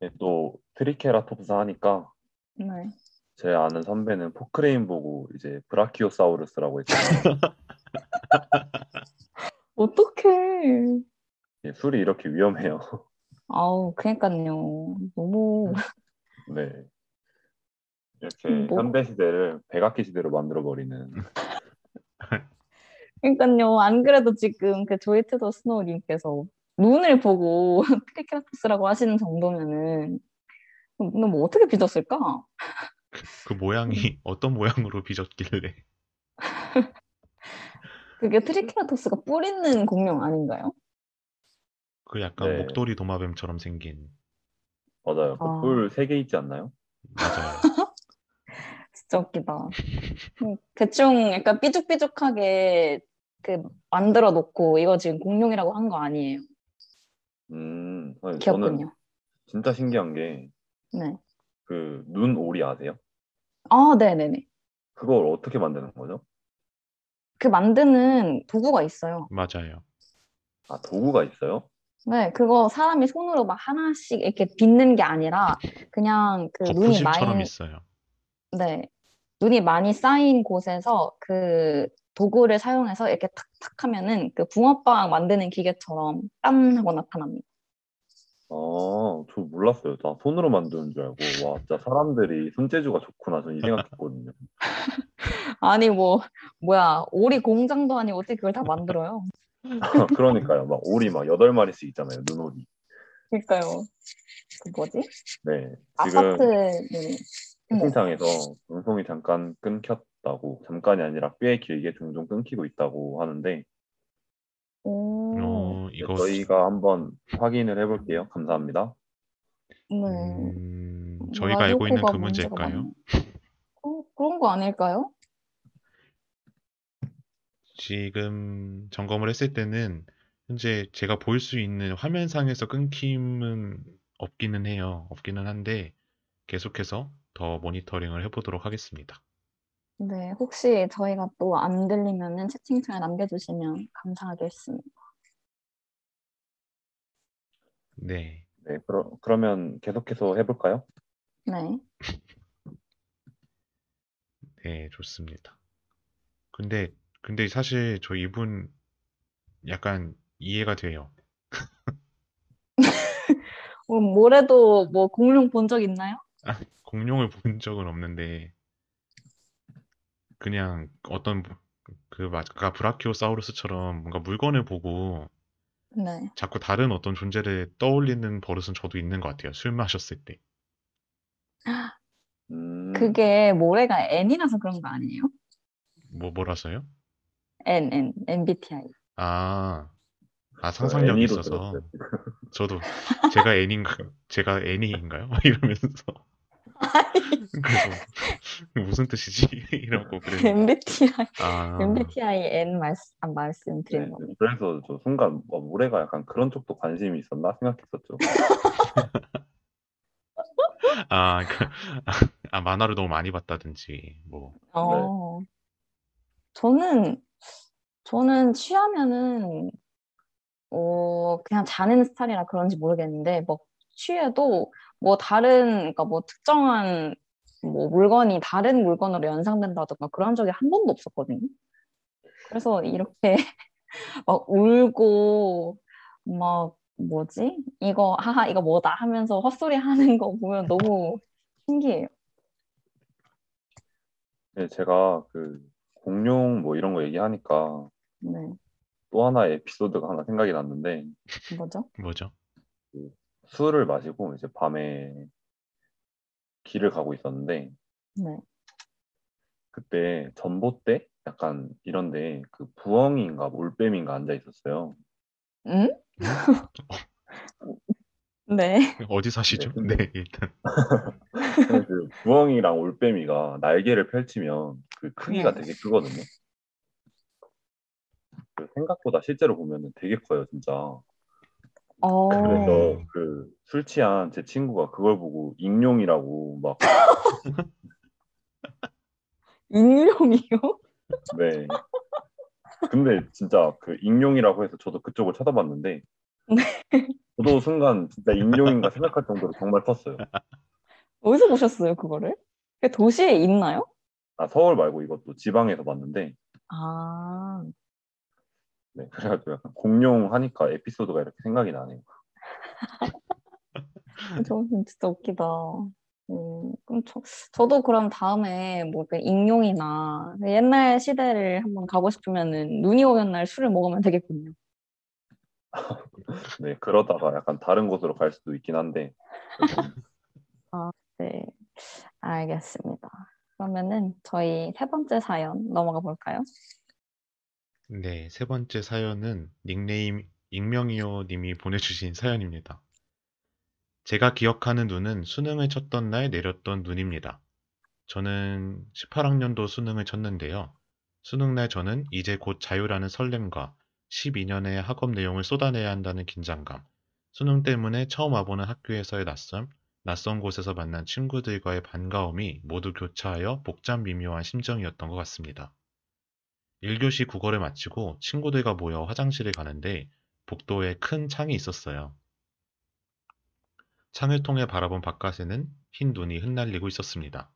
네, 또 트리케라톱스 하니까 네. 제 아는 선배는 포크레인 보고 이제 브라키오사우루스라고 했잖아요. 어떡해. 예, 술이 이렇게 위험해요. 아우, 그러니까요. 너무 네. 이렇게 뭐? 현대 시대를 백악기 시대로 만들어 버리는. 그러니까요. 안 그래도 지금 그 Joy of the Snow님께서 눈을 보고 트리케라톱스라고 하시는 정도면은 뭐 어떻게 빚었을까? 그 모양이 어떤 모양으로 빚었길래. 그게 트리케라톱스가 뿔 있는 공룡 아닌가요? 그 약간 네. 목도리 도마뱀처럼 생긴. 맞아요. 아. 그뿔세 개 있지 않나요? 맞아요. 진짜 웃기다. 음, 대충 약간 삐죽삐죽하게 그 만들어 놓고 이거 지금 공룡이라고 한 거 아니에요. 음, 아니, 귀엽군요. 진짜 신기한 게 네. 그 눈오리 아세요? 아, 네네네. 그걸 어떻게 만드는 거죠? 그 만드는 도구가 있어요. 맞아요. 아, 도구가 있어요? 네, 그거 사람이 손으로 막 하나씩 이렇게 빚는 게 아니라 그냥 그 눈이 많이 있어요. 네. 눈이 많이 쌓인 곳에서 그 도구를 사용해서 이렇게 탁탁 하면은 그 붕어빵 만드는 기계처럼 땀 하고 나타납니다. 아, 저 몰랐어요. 다 손으로 만드는 줄 알고. 와, 진짜 사람들이 손재주가 좋구나. 저는 이 생각했거든요. 아니 뭐 뭐야 오리 공장도 아니고 어떻게 그걸 다 만들어요? 그러니까요. 막 오리 막 여덟 마리씩 있잖아요. 눈오리. 그러니까요. 그 뭐지? 네. 지금 아파트 네. 채팅창에서 방송이 잠깐 끊겼다고, 잠깐이 아니라 꽤 길게 종종 끊기고 있다고 하는데 오, 어, 네, 이거 저희가 한번 확인을 해볼게요. 감사합니다. 네. 음, 저희가 알고 있는 그 문제일까요? 어, 그런 거 아닐까요? 지금 점검을 했을 때는 현재 제가 볼 수 있는 화면상에서 끊김은 없기는 해요. 없기는 한데 계속해서 더 모니터링을 해보도록 하겠습니다. 네, 혹시 저희가 또 안 들리면은 채팅창에 남겨주시면 감사하겠습니다. 네. 네, 그러, 그러면 계속해서 해볼까요? 네. 네, 좋습니다. 근데, 근데 사실 저 이분 약간 이해가 돼요. 어, 뭐래도 뭐 공룡 본 적 있나요? 공룡을 본 적은 없는데, 그냥 어떤, 그, 막 아까 브라키오사우루스처럼 뭔가 물건을 보고 네. 자꾸 다른 어떤 존재를 떠올리는 버릇은 저도 있는 것 같아요. 술 마셨을 때. 음, 그게 모래가 N이라서 그런 거 아니에요? 뭐, 뭐라서요? N, N, MBTI. 아, 아, 저 상상력이 있어서. 저도 제가 애니인가 제가 애니인가요? 이러면서 그래서 무슨 뜻이지? 이러고 그랬는데 MBTI, 아, MBTI N 말씀, 아, 말씀드리는 네, 겁니다. 그래서 저 순간 어, 모래가 약간 그런 쪽도 관심이 있었나 생각했었죠. 아, 그, 아, 만화를 너무 많이 봤다든지 뭐 어, 저는, 저는 취하면은, 어, 그냥 자는 스타일이라 그런지 모르겠는데, 뭐, 취해도, 뭐, 다른, 그러니까 뭐, 특정한, 뭐, 물건이 다른 물건으로 연상된다든가 그런 적이 한 번도 없었거든요. 그래서 이렇게 막 울고, 막, 뭐지? 이거, 하하, 이거 뭐다 하면서 헛소리 하는 거 보면 너무 신기해요. 네, 제가 그 공룡 뭐 이런 거 얘기하니까 네, 또 하나의 에피소드가 하나 생각이 났는데 뭐죠? 뭐죠? 술을 마시고 이제 밤에 길을 가고 있었는데 네. 그때 전봇대 약간 이런데 그 부엉이인가 올빼미인가 앉아 있었어요. 응? 네. 어디 사시죠? 네, 네, 일단 그 부엉이랑 올빼미가 날개를 펼치면 그 크기가 네. 되게 크거든요. 그 생각보다 실제로 보면 되게 커요, 진짜. 어, 그래서 그 술 취한 제 친구가 그걸 보고 익룡이라고 막 인룡이요? 네. 근데 진짜 그 익룡이라고 해서 저도 그쪽을 쳐다봤는데 저도 순간 진짜 익룡인가 생각할 정도로 정말 컸어요. 어디서 보셨어요, 그거를? 그게 도시에 있나요? 아 서울 말고 이것도 지방에서 봤는데 아, 네, 그래가지고 약간 공룡 하니까 에피소드가 이렇게 생각이 나네요. 저는 진짜 웃기다. 음, 그럼 저, 저도 그럼 다음에 뭐 그 익룡이나 옛날 시대를 한번 가고 싶으면은 눈이 오는 날 술을 먹으면 되겠군요. 네, 그러다가 약간 다른 곳으로 갈 수도 있긴 한데 네, 알겠습니다. 그러면은 저희 세 번째 사연 넘어가 볼까요? 네, 세 번째 사연은 닉네임 익명이요 님이 보내주신 사연입니다. 제가 기억하는 눈은 수능을 쳤던 날 내렸던 눈입니다. 저는 18학년도 수능을 쳤는데요. 수능 날 저는 이제 곧 자유라는 설렘과 12년의 학업 내용을 쏟아내야 한다는 긴장감, 수능 때문에 처음 와보는 학교에서의 낯섦, 낯선 곳에서 만난 친구들과의 반가움이 모두 교차하여 복잡 미묘한 심정이었던 것 같습니다. 1교시 국어를 마치고 친구들과 모여 화장실에 가는데 복도에 큰 창이 있었어요. 창을 통해 바라본 바깥에는 흰 눈이 흩날리고 있었습니다.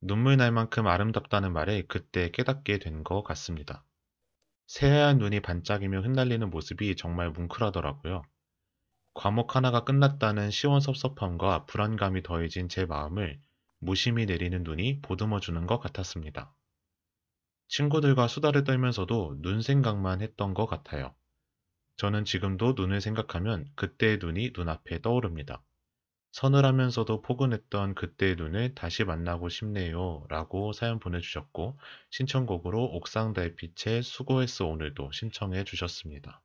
눈물 날 만큼 아름답다는 말에 그때 깨닫게 된 것 같습니다. 새하얀 눈이 반짝이며 흩날리는 모습이 정말 뭉클하더라고요. 과목 하나가 끝났다는 시원섭섭함과 불안감이 더해진 제 마음을 무심히 내리는 눈이 보듬어 주는 것 같았습니다. 친구들과 수다를 떨면서도 눈 생각만 했던 것 같아요. 저는 지금도 눈을 생각하면 그때의 눈이 눈앞에 떠오릅니다. 서늘하면서도 포근했던 그때의 눈을 다시 만나고 싶네요. 라고 사연 보내주셨고, 신청곡으로 옥상 달빛의 수고했어 오늘도 신청해 주셨습니다.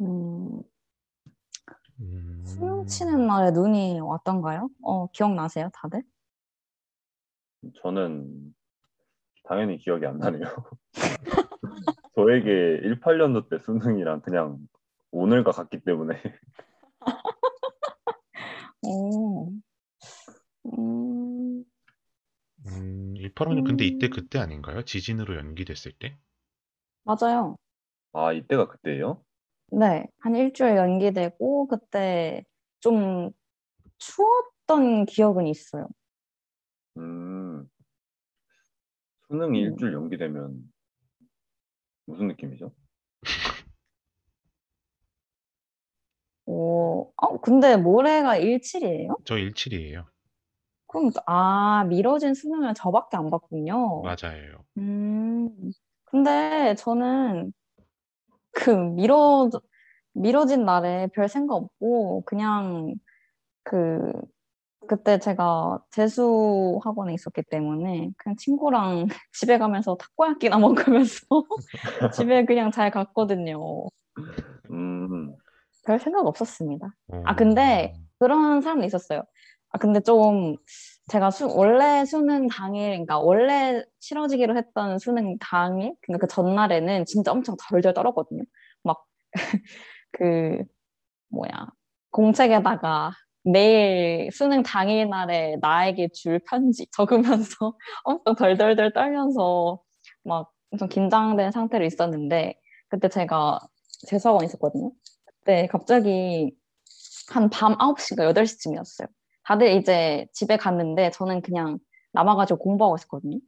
음, 음, 수능 치는 날에 눈이 왔던가요? 어, 기억나세요, 다들? 저는 당연히 기억이 안 나네요. 저에게 18년도 때 수능이랑 그냥 오늘과 같기 때문에 오. 음, 음, 18호는 근데 이때 음. 그때 아닌가요? 지진으로 연기됐을 때? 맞아요. 아 이때가 그때예요? 네, 한 일주일 연기되고, 그때 좀 추웠던 기억은 있어요. 음, 수능이 음. 일주일 연기되면 무슨 느낌이죠? 오, 어, 근데 모레가 일칠이에요? 저 17이에요. 그럼, 아, 미뤄진 수능을 저밖에 안 봤군요. 맞아요. 음, 근데 저는 그 미뤄, 미뤄진 날에 별 생각 없고, 그냥 그, 그때 제가 재수 학원에 있었기 때문에 그냥 친구랑 집에 가면서 타코야끼나 먹으면서 집에 그냥 잘 갔거든요. 음, 별 생각 없었습니다. 어, 아, 근데 그런 사람도 있었어요. 아, 근데 좀 제가 수, 원래 수능 당일, 그러니까 원래 치러지기로 했던 수능 당일, 그러니까 그 전날에는 진짜 엄청 덜덜 떨었거든요. 막, 그, 뭐야, 공책에다가 내일 수능 당일 날에 나에게 줄 편지 적으면서 엄청 덜덜덜 떨면서 막 엄청 긴장된 상태로 있었는데, 그때 제가 재수학원 있었거든요. 그때 갑자기 한 밤 9시인가 8시쯤이었어요. 다들 이제 집에 갔는데 저는 그냥 남아가지고 공부하고 있었거든요.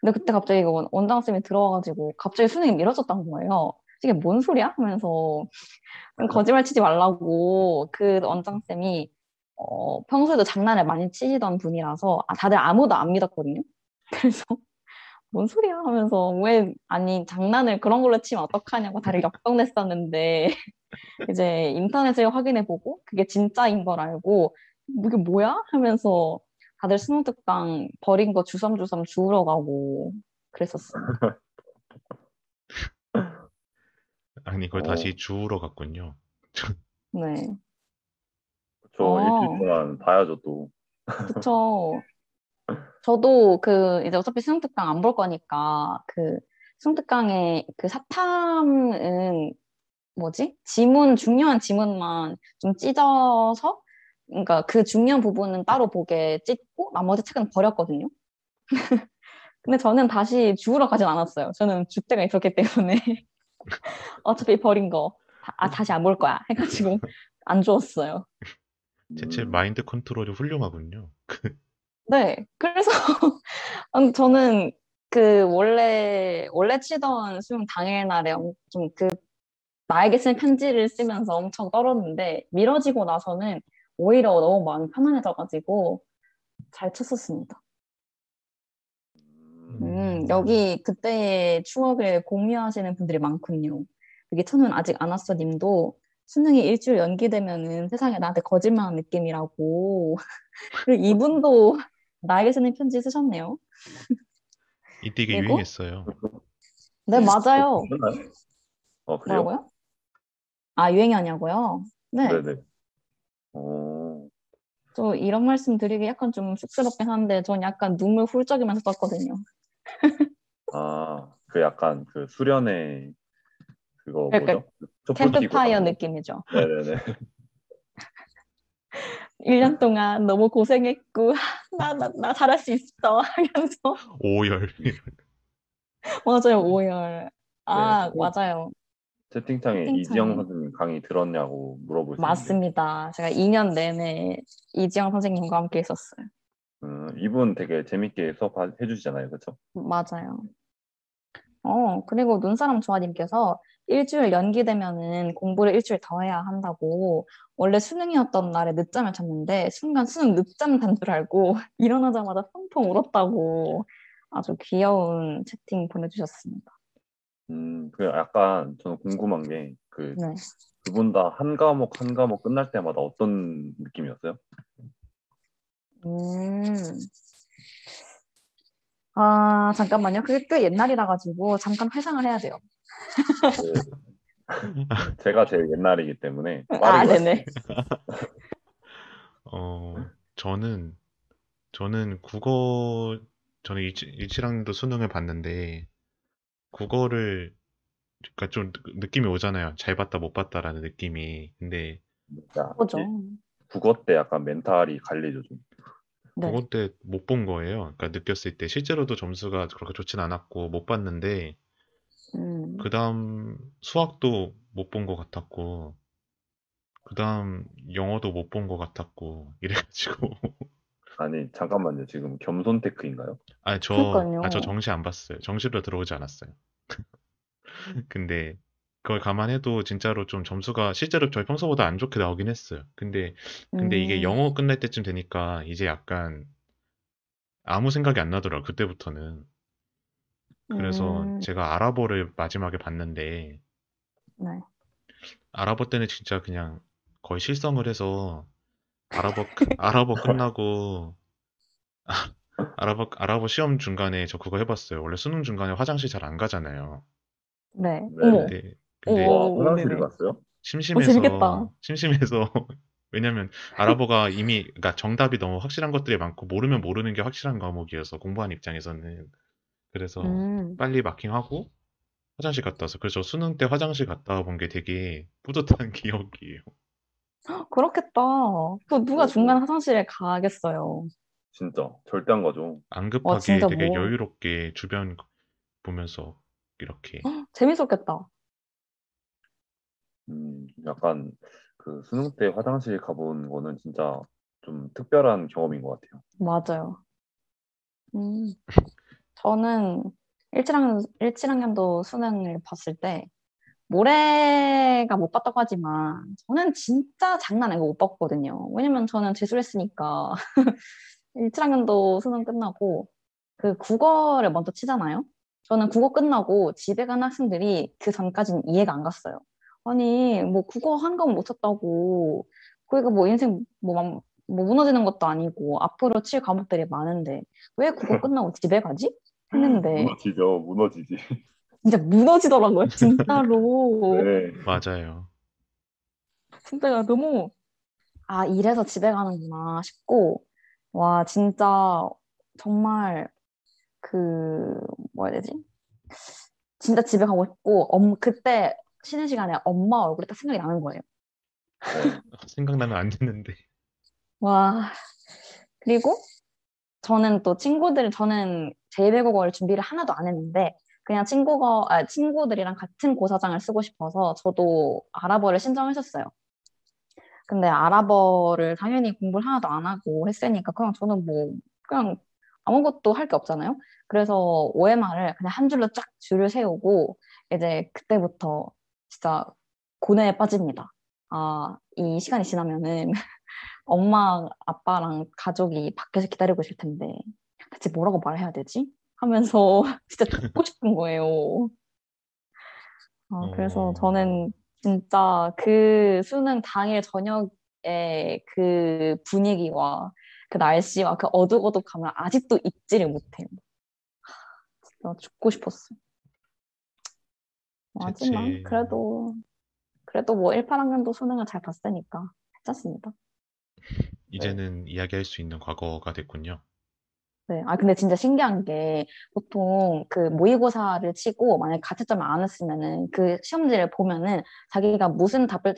근데 그때 갑자기 원장쌤이 들어와가지고 갑자기 수능이 미뤄졌다는 거예요. 이게 뭔 소리야? 하면서 거짓말 치지 말라고 그 원장쌤이 어, 평소에도 장난을 많이 치시던 분이라서 아, 다들 아무도 안 믿었거든요. 그래서 뭔 소리야 하면서 왜 아니 장난을 그런 걸로 치면 어떡하냐고 다들 역정냈었는데 이제 인터넷을 확인해 보고 그게 진짜인 걸 알고 이게 뭐야 하면서 다들 수능 특강 버린 거 주섬주섬 주우러 가고 그랬었어요. 아니, 그걸 어. 다시 주우러 갔군요. 네, 저 어. 일주일 동안 봐야죠 또. 그쵸. 저도 그 이제 어차피 수능 특강 안 볼 거니까 그 수능 특강의 그 사탐은 뭐지? 지문 중요한 지문만 좀 찢어서 그러니까 그 중요한 부분은 따로 보게 찢고 나머지 책은 버렸거든요. 근데 저는 다시 주우러 가진 않았어요. 저는 줏대가 있었기 때문에 어차피 버린 거 다- 아, 다시 안 볼 거야 해가지고 안 주웠어요. 대체 음, 마인드 컨트롤이 훌륭하군요. 네, 그래서 아니, 저는 그 원래 원래 치던 수능 당일날에 좀 그 나에게 쓴 편지를 쓰면서 엄청 떨었는데 미뤄지고 나서는 오히려 너무 마음이 편안해져가지고 잘 쳤었습니다. 음, 음, 여기 그때의 추억을 공유하시는 분들이 많군요. 여기 천은 아직 안 왔어 님도 수능이 일주일 연기되면은 세상에 나한테 거짓말하는 느낌이라고. 그리고 이분도 나에게 쓰는 편지 쓰셨네요. 이때 이게 그리고? 유행했어요. 네, 맞아요. 그러나요? 어 그래요? 뭐라고요? 아, 유행이 아니냐고요? 네. 네네. 어, 저 이런 말씀 드리기 약간 좀 쑥스럽긴 한데 전 약간 눈물 훌쩍이면서 썼거든요. 아, 그 약간 그 수련회 그거 약간 뭐죠? 촛불 캠프파이어. 느낌이죠. 네네네. 1년 동안 너무 고생했고 나, 나, 나 잘할 수 있어 하면서 오열. 맞아요, 오열. 아, 네. 맞아요. 채팅창에 채팅창에. 이지영 선생님 강의 들었냐고 물어보시는데 맞습니다. 제가 2년 내내 이지영 선생님과 함께 있었어요. 음, 이분 되게 재밌게 수업 해 주시잖아요, 그렇죠? 맞아요. 어, 그리고 눈사람 조아님께서 일주일 연기되면은 공부를 일주일 더 해야 한다고 원래 수능이었던 날에 늦잠을 잤는데 순간 수능 늦잠 잔 줄 알고 일어나자마자 펑펑 울었다고 아주 귀여운 채팅 보내주셨습니다. 음, 그 약간 저는 궁금한 게그 네. 두분 다 한 과목 한 과목 끝날 때마다 어떤 느낌이었어요? 음. 아, 잠깐만요. 그게 꽤 옛날이라 가지고 잠깐 회상을 해야 돼요. 그 제가 제일 옛날이기 때문에 아, 네네. 어, 저는, 저는 국어, 저는 17학년도 수능을 봤는데, 국어를, 그러니까 좀 느- 느낌이 오잖아요. 잘 봤다, 못 봤다라는 느낌이. 근데 그죠. 이 국어 때 약간 멘탈이 갈리죠 좀. 네. 국어 때못 본 거예요. 그러니까 느꼈을 때 실제로도 점수가 그렇게 좋진 않았고 못 봤는데 음. 그 다음 수학도 못 본 것 같았고 그 다음 영어도 못 본 것 같았고 이래가지고 아니 잠깐만요 지금 겸손 테크인가요? 아저 그러니까요. 아저 정시 안 봤어요. 정시로 들어오지 않았어요. 근데 그걸 감안해도 진짜로 좀 점수가 실제로 저희 평소보다 안 좋게 나오긴 했어요. 근데 근데 이게 음. 영어 끝날 때쯤 되니까 이제 약간 아무 생각이 안 나더라고요. 그때부터는. 그래서 음. 제가 아랍어를 마지막에 봤는데 네. 아랍어 때는 진짜 그냥 거의 실성을 해서 아랍어 아랍어 끝나고 아, 아랍어 아랍어 시험 중간에 저 그거 해봤어요. 원래 수능 중간에 화장실 잘 안 가잖아요. 네. 네. 어머. 근데 근데 오, 와 오, 화장실을 네네. 갔어요? 심심해서 재밌겠다. 심심해서 왜냐면 아랍어가 이미 그러니까 정답이 너무 확실한 것들이 많고 모르면 모르는 게 확실한 과목이어서 공부하는 입장에서는 그래서 음. 빨리 마킹하고 화장실 갔다 와서 그래서 수능 때 화장실 갔다 본게 되게 뿌듯한 기억이에요. 그렇겠다. 또 누가 중간 화장실에 가겠어요. 진짜 절대 안 가죠. 안 급하게 진짜 되게 뭐- 여유롭게 주변 보면서 이렇게 재밌었겠다. 음, 약간 그 수능 때 화장실 가본 거는 진짜 좀 특별한 경험인 것 같아요. 맞아요. 음. 저는 17학년, 17학년도 수능을 봤을 때 모래가 못 봤다고 하지만 저는 진짜 장난 아니고 못 봤거든요. 왜냐면 저는 재수를 했으니까 17학년도 수능 끝나고 그 국어를 먼저 치잖아요. 저는 국어 끝나고 집에 간 학생들이 그 전까지는 이해가 안 갔어요. 아니 뭐 국어 한 과목 못 쳤다고 그러니까 뭐 인생 뭐, 막- 뭐 무너지는 것도 아니고 앞으로 칠 과목들이 많은데 왜 국어 끝나고 집에 가지? 했는데 무너지죠, 무너지지. 진짜 무너지더라고요, 진짜로. 네. 맞아요. 진짜 너무, 아, 이래서 집에 가는구나 싶고, 와, 진짜, 정말, 그, 뭐라 해야 되지? 진짜 집에 가고 싶고, 엄, 그때 쉬는 시간에 엄마 얼굴이 딱 생각이 나는 거예요. 네. 생각나면 안 듣는데. 와, 그리고 저는 또 친구들, 저는 제2외국어를 준비를 하나도 안 했는데, 그냥 친구가, 아, 친구들이랑 같은 고사장을 쓰고 싶어서 저도 아랍어를 신청했었어요. 근데 아랍어를 당연히 공부를 하나도 안 하고 했으니까 그냥 저는 뭐, 그냥 아무것도 할 게 없잖아요. 그래서 OMR을 그냥 한 줄로 쫙 줄을 세우고, 이제 그때부터 진짜 고뇌에 빠집니다. 아, 이 시간이 지나면은 엄마, 아빠랑 가족이 밖에서 기다리고 있을 텐데 대체 뭐라고 말해야 되지? 하면서 진짜 죽고 싶은 거예요. 아, 그래서 어. 저는 진짜 그 수능 당일 저녁에 그 분위기와 그 날씨와 그 어둑어둑함을 아직도 잊지를 못해요. 진짜 죽고 싶었어요. 하지만 그치. 그래도 그래도 뭐 1, 8학년도 수능을 잘 봤으니까 괜찮습니다. 이제는 이야기할 수 있는 과거가 됐군요. 네. 아, 근데 진짜 신기한 게 보통 그 모의고사를 치고 만약에 가채점을 안 했으면은 그 시험지를 보면은 자기가 무슨 답을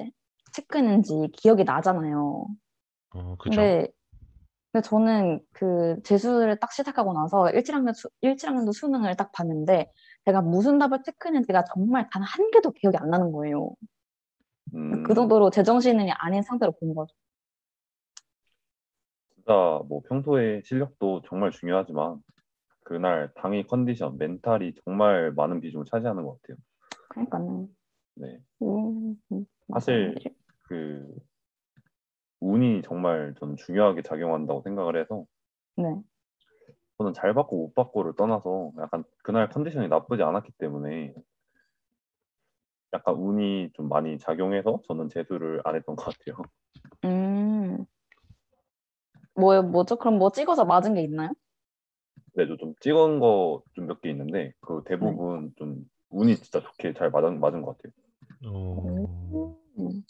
체크했는지 기억이 나잖아요. 어, 그죠? 근데, 근데 저는 그 재수를 딱 시작하고 나서 17학년, 수, 17학년도 수능을 딱 봤는데 제가 무슨 답을 체크했는지가 정말 단 한 개도 기억이 안 나는 거예요. 음, 그 정도로 제정신이 아닌 상태로 본 거죠. 진짜 뭐 평소에 실력도 정말 중요하지만 그날 당일 컨디션, 멘탈이 정말 많은 비중을 차지하는 것 같아요. 그러니까는. 네. 음, 음, 사실 맞아요. 그 운이 정말 저는 중요하게 작용한다고 생각을 해서 네. 저는 잘 받고 못 받고를 떠나서 약간 그날 컨디션이 나쁘지 않았기 때문에 약간 운이 좀 많이 작용해서 저는 재수를 안 했던 것 같아요. 음. 뭐, 뭐죠? 그럼 뭐 찍어서 맞은 게 있나요? 네, 저좀 찍은 거 좀 몇 개 있는데 그 대부분 좀 운이 진짜 좋게 잘 맞은, 맞은 것 같아요. 어, 음.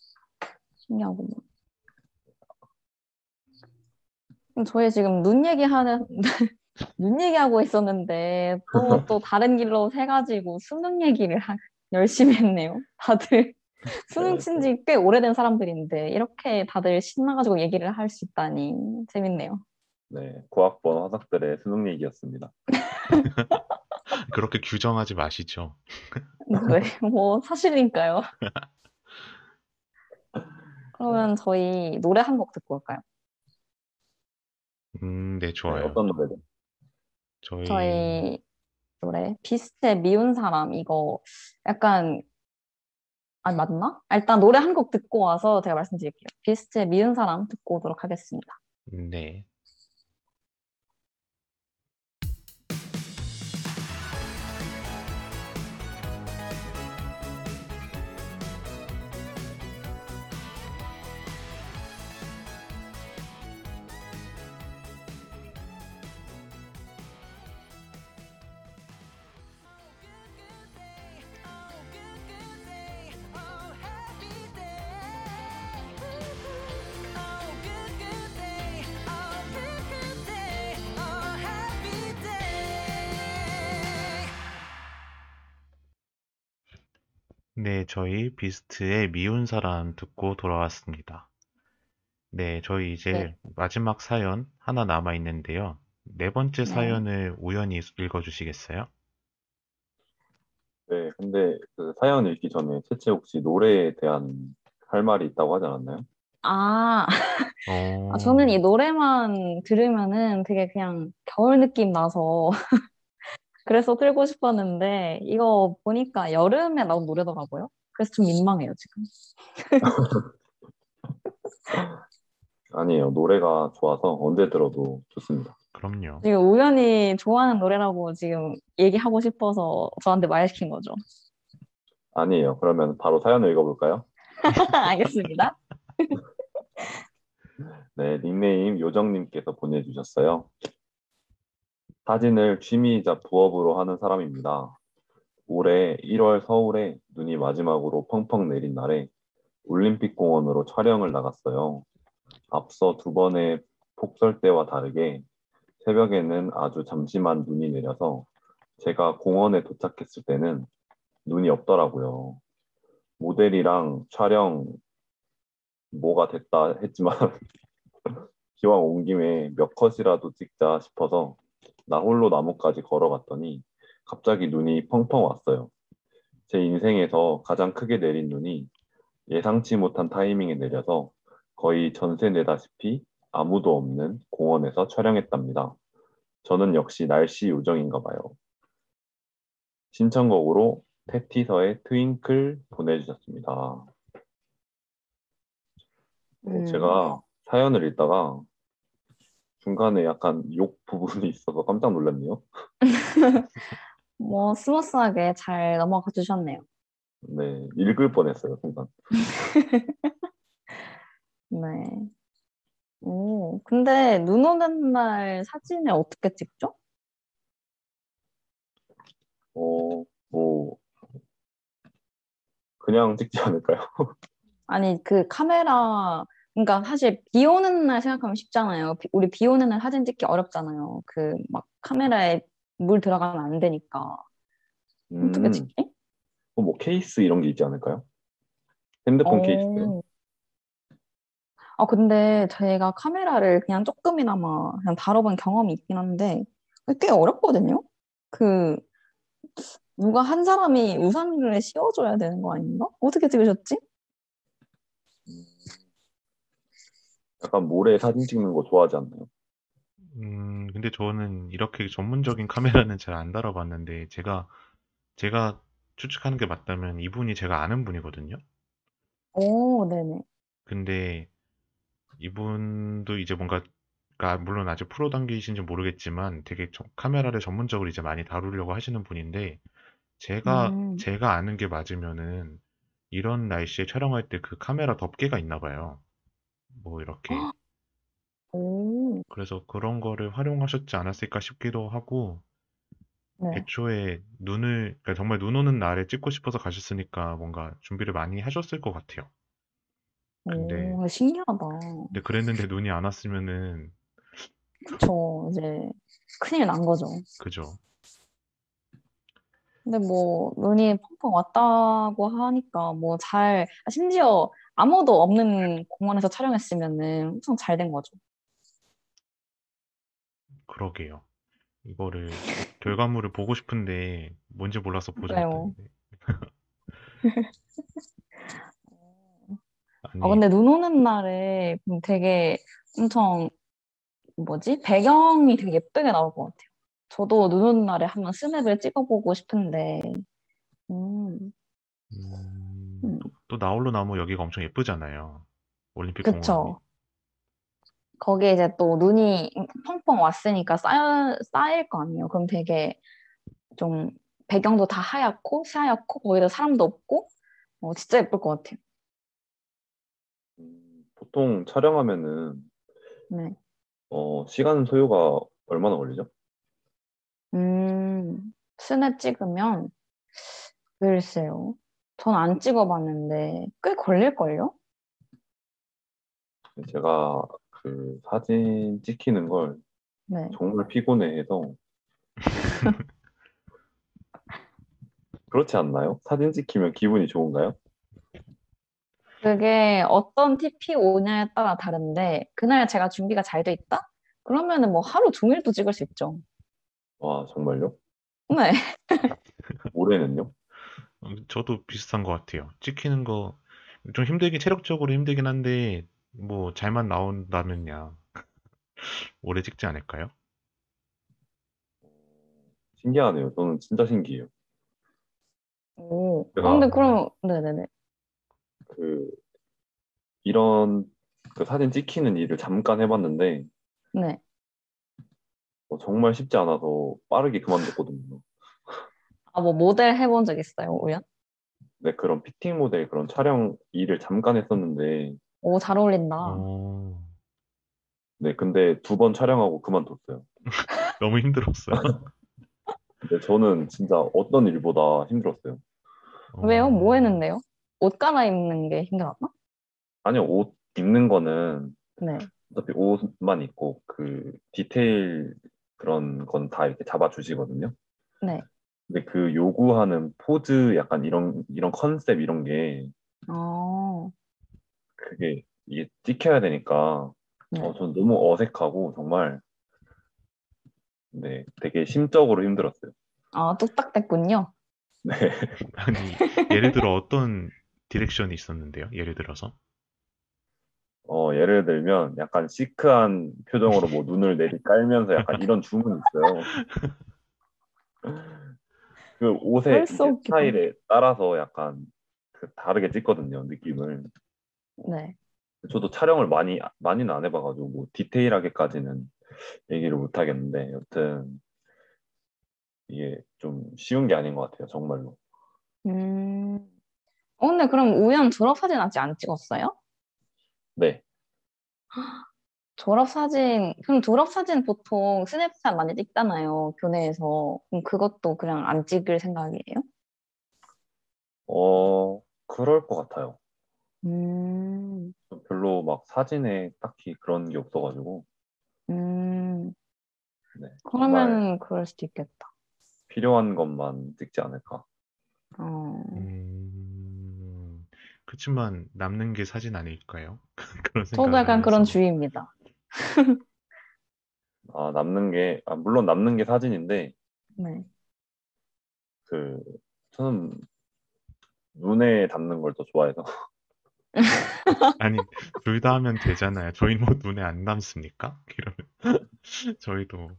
그럼 저희 지금 눈 얘기하는, 눈 얘기하고 있었는데, 또, 또 다른 길로 새 가지고 수능 얘기를 하- 열심히 했네요. 다들 수능 친 지 꽤 오래된 사람들인데, 이렇게 다들 신나가지고 얘기를 할 수 있다니, 재밌네요. 네, 고학번 화석들의 수능 얘기였습니다. 그렇게 규정하지 마시죠. 네, 뭐, 사실이니까요. 그러면 저희 노래 한 곡 듣고 올까요? 음, 네, 네, 좋아요. 어떤 노래죠? 저희, 저희 노래 비슷해 미운 사람 이거 약간 아 맞나? 아, 일단 노래 한 곡 듣고 와서 제가 말씀드릴게요. 비슷해 미운 사람 듣고 오도록 하겠습니다. 네. 저희 비스트의 미운 사람 듣고 돌아왔습니다. 네, 저희 이제 네. 마지막 사연 하나 남아 있는데요. 네 번째 네. 사연을 우연히 읽어 주시겠어요? 네, 근데 그 사연 읽기 전에 채채 혹시 노래에 대한 할 말이 있다고 하지 않았나요? 아, 어, 아, 저는 이 노래만 들으면은 되게 그냥 겨울 느낌 나서 그래서 틀고 싶었는데 이거 보니까 여름에 나온 노래더라고요. 그래서 좀 민망해요 지금. 아니에요. 노래가 좋아서 언제 들어도 좋습니다. 그럼요. 지금 우연히 좋아하는 노래라고 지금 얘기하고 싶어서 저한테 말 시킨 거죠. 아니에요. 그러면 바로 사연을 읽어볼까요? 알겠습니다. 네, 닉네임 요정님께서 보내주셨어요. 사진을 취미이자 부업으로 하는 사람입니다. 올해 1월 서울에 눈이 마지막으로 펑펑 내린 날에 올림픽 공원으로 촬영을 나갔어요. 앞서 두 번의 폭설 때와 다르게 새벽에는 아주 잠시만 눈이 내려서 제가 공원에 도착했을 때는 눈이 없더라고요. 모델이랑 촬영 뭐가 됐다 했지만 기왕 온 김에 몇 컷이라도 찍자 싶어서 나 홀로 나무까지 걸어갔더니 갑자기 눈이 펑펑 왔어요. 제 인생에서 가장 크게 내린 눈이 예상치 못한 타이밍에 내려서 거의 전세 내다시피 아무도 없는 공원에서 촬영했답니다. 저는 역시 날씨 요정인가 봐요. 신청곡으로 테티서의 트윙클 보내주셨습니다. 어, 음. 제가 사연을 읽다가 중간에 약간 욕 부분이 있어서 깜짝 놀랐네요. 뭐 스무스하게 잘 넘어가 주셨네요. 네, 읽을 뻔했어요, 순간. 네. 오, 근데 눈 오는 날 사진을 어떻게 찍죠? 어, 뭐, 그냥 찍지 않을까요? 아니, 그 카메라, 그러니까 사실 비 오는 날 생각하면 쉽잖아요. 비- 우리 비 오는 날 사진 찍기 어렵잖아요. 그 막 카메라에 물 들어가면 안 되니까. 어떻게 음, 찍지? 어, 뭐 케이스 이런 게 있지 않을까요? 핸드폰 케이스. 어. 아, 근데 제가 카메라를 그냥 조금이나마 그냥 다뤄본 경험이 있긴 한데 꽤 어렵거든요? 그, 누가 한 사람이 우산을 씌워줘야 되는 거 아닌가? 어떻게 찍으셨지? 약간 모래 사진 찍는 거 좋아하지 않나요? 음, 근데 저는 이렇게 전문적인 카메라는 잘안 달아봤는데, 제가, 제가 추측하는 게 맞다면 이분이 제가 아는 분이거든요. 오, 네네. 근데 이분도 이제 뭔가, 그러니까 물론 아직 프로 단계이신지 모르겠지만 되게 저- 카메라를 전문적으로 이제 많이 다루려고 하시는 분인데, 제가, 음. 제가 아는 게 맞으면은 이런 날씨에 촬영할 때 그 카메라 덮개가 있나 봐요. 뭐 이렇게. 오, 그래서 그런 거를 활용하셨지 않았을까 싶기도 하고, 네. 애초에 눈을, 그러니까 정말 눈 오는 날에 찍고 싶어서 가셨으니까 뭔가 준비를 많이 하셨을 것 같아요. 근데, 오, 신기하다. 근데 그랬는데 눈이 안 왔으면은, 그쵸. 이제 큰일 난 거죠. 그죠. 근데 뭐 눈이 펑펑 왔다고 하니까 뭐 잘, 심지어 아무도 없는 공원에서 촬영했으면은 엄청 잘 된 거죠. 그러게요. 이거를, 결과물을 보고 싶은데, 뭔지 몰라서 보지 그래요. 못했는데. 아, 아니, 근데 눈 오는 날에 되게 엄청 뭐지? 배경이 되게 예쁘게 나올 것 같아요. 저도 눈 오는 날에 한번 스냅을 찍어보고 싶은데, 음, 음, 음, 또, 또 나홀로 나무 여기가 엄청 예쁘잖아요. 올림픽 공원이. 그쵸. 거기에 이제 또 눈이 펑펑 왔으니까 쌓여, 쌓일 거 아니에요. 그럼 되게 좀 배경도 다 하얗고, 새하얗고, 거기다 사람도 없고, 어, 진짜 예쁠 것 같아요. 음, 보통 촬영하면은 네. 어, 시간 소요가 얼마나 걸리죠? 음, 스냅 찍으면, 글쎄요. 전 안 찍어봤는데, 꽤 걸릴걸요? 제가 그 사진 찍히는 걸 네. 정말 피곤해해서 그렇지 않나요? 사진 찍히면 기분이 좋은가요? 그게 어떤 TP 오냐에 따라 다른데, 그날 제가 준비가 잘 돼 있다? 그러면은 뭐 하루 종일도 찍을 수 있죠. 와, 정말요? 네. 올해는요? 어, 저도 비슷한 것 같아요. 찍히는 거 좀 힘들긴 체력적으로 힘들긴 한데 뭐 잘만 나온다면야 오래 찍지 않을까요? 신기하네요. 저는 진짜 신기해요. 오. 아, 근데 그럼, 네네네. 그 이런 그 사진 찍히는 일을 잠깐 해봤는데 네. 어, 정말 쉽지 않아서 빠르게 그만뒀거든요. 아, 뭐 모델 해본 적 있어요, 우연? 네, 그런 피팅 모델 그런 촬영 일을 잠깐 했었는데 오, 잘 어울린다. 어, 네, 근데 두 번 촬영하고 그만뒀어요. 너무 힘들었어요. 근데 저는 진짜 어떤 일보다 힘들었어요. 왜요? 어, 뭐 했는데요? 옷 갈아입는 게 힘들었나? 아니요, 옷 입는 거는 네. 어차피 옷만 입고 그 디테일 그런 건 다 이렇게 잡아주시거든요. 네. 근데 그 요구하는 포즈 약간 이런 이런 컨셉 이런 게 어, 그게 이게 찍혀야 되니까 네. 어, 전 너무 어색하고 정말 네, 되게 심적으로 힘들었어요. 아, 뚝딱됐군요. 네. 아니 예를 들어 어떤 direction이 있었는데요? 예를 들어서 어, 예를 들면 약간 시크한 표정으로 뭐 눈을 내리 깔면서 약간 이런 주문이 있어요. 그 옷의. 스타일에 따라서 약간 그 다르게 찍거든요, 느낌을. 네. 저도 촬영을 많이, 많이는 안 해봐가지고 뭐 디테일하게까지는 얘기를 못 하겠는데, 여튼 이게 좀 쉬운 게 아닌 것 같아요, 정말로. 음. 어, 근데 그럼 우연 졸업 사진 아직 안 찍었어요? 네. 졸업 사진, 그럼 졸업 사진 보통 스냅샷 많이 찍잖아요, 교내에서. 그럼 그것도 그냥 안 찍을 생각이에요? 어, 그럴 것 같아요. 음, 별로 막 사진에 딱히 그런 게 없어가지고, 음. 네. 정말 그러면은 그럴 수도 있겠다. 필요한 것만 찍지 않을까. 어, 음, 그치만 남는 게 사진 아닐까요? 그런 저도 생각을 약간 그런 하면서 주의입니다. 아, 남는 게, 아, 물론 남는 게 사진인데, 네. 그, 저는 눈에 담는 걸 더 좋아해서. 아니 둘 다 하면 되잖아요. 저희는 뭐 눈에 안 담습니까? 이러면 저희도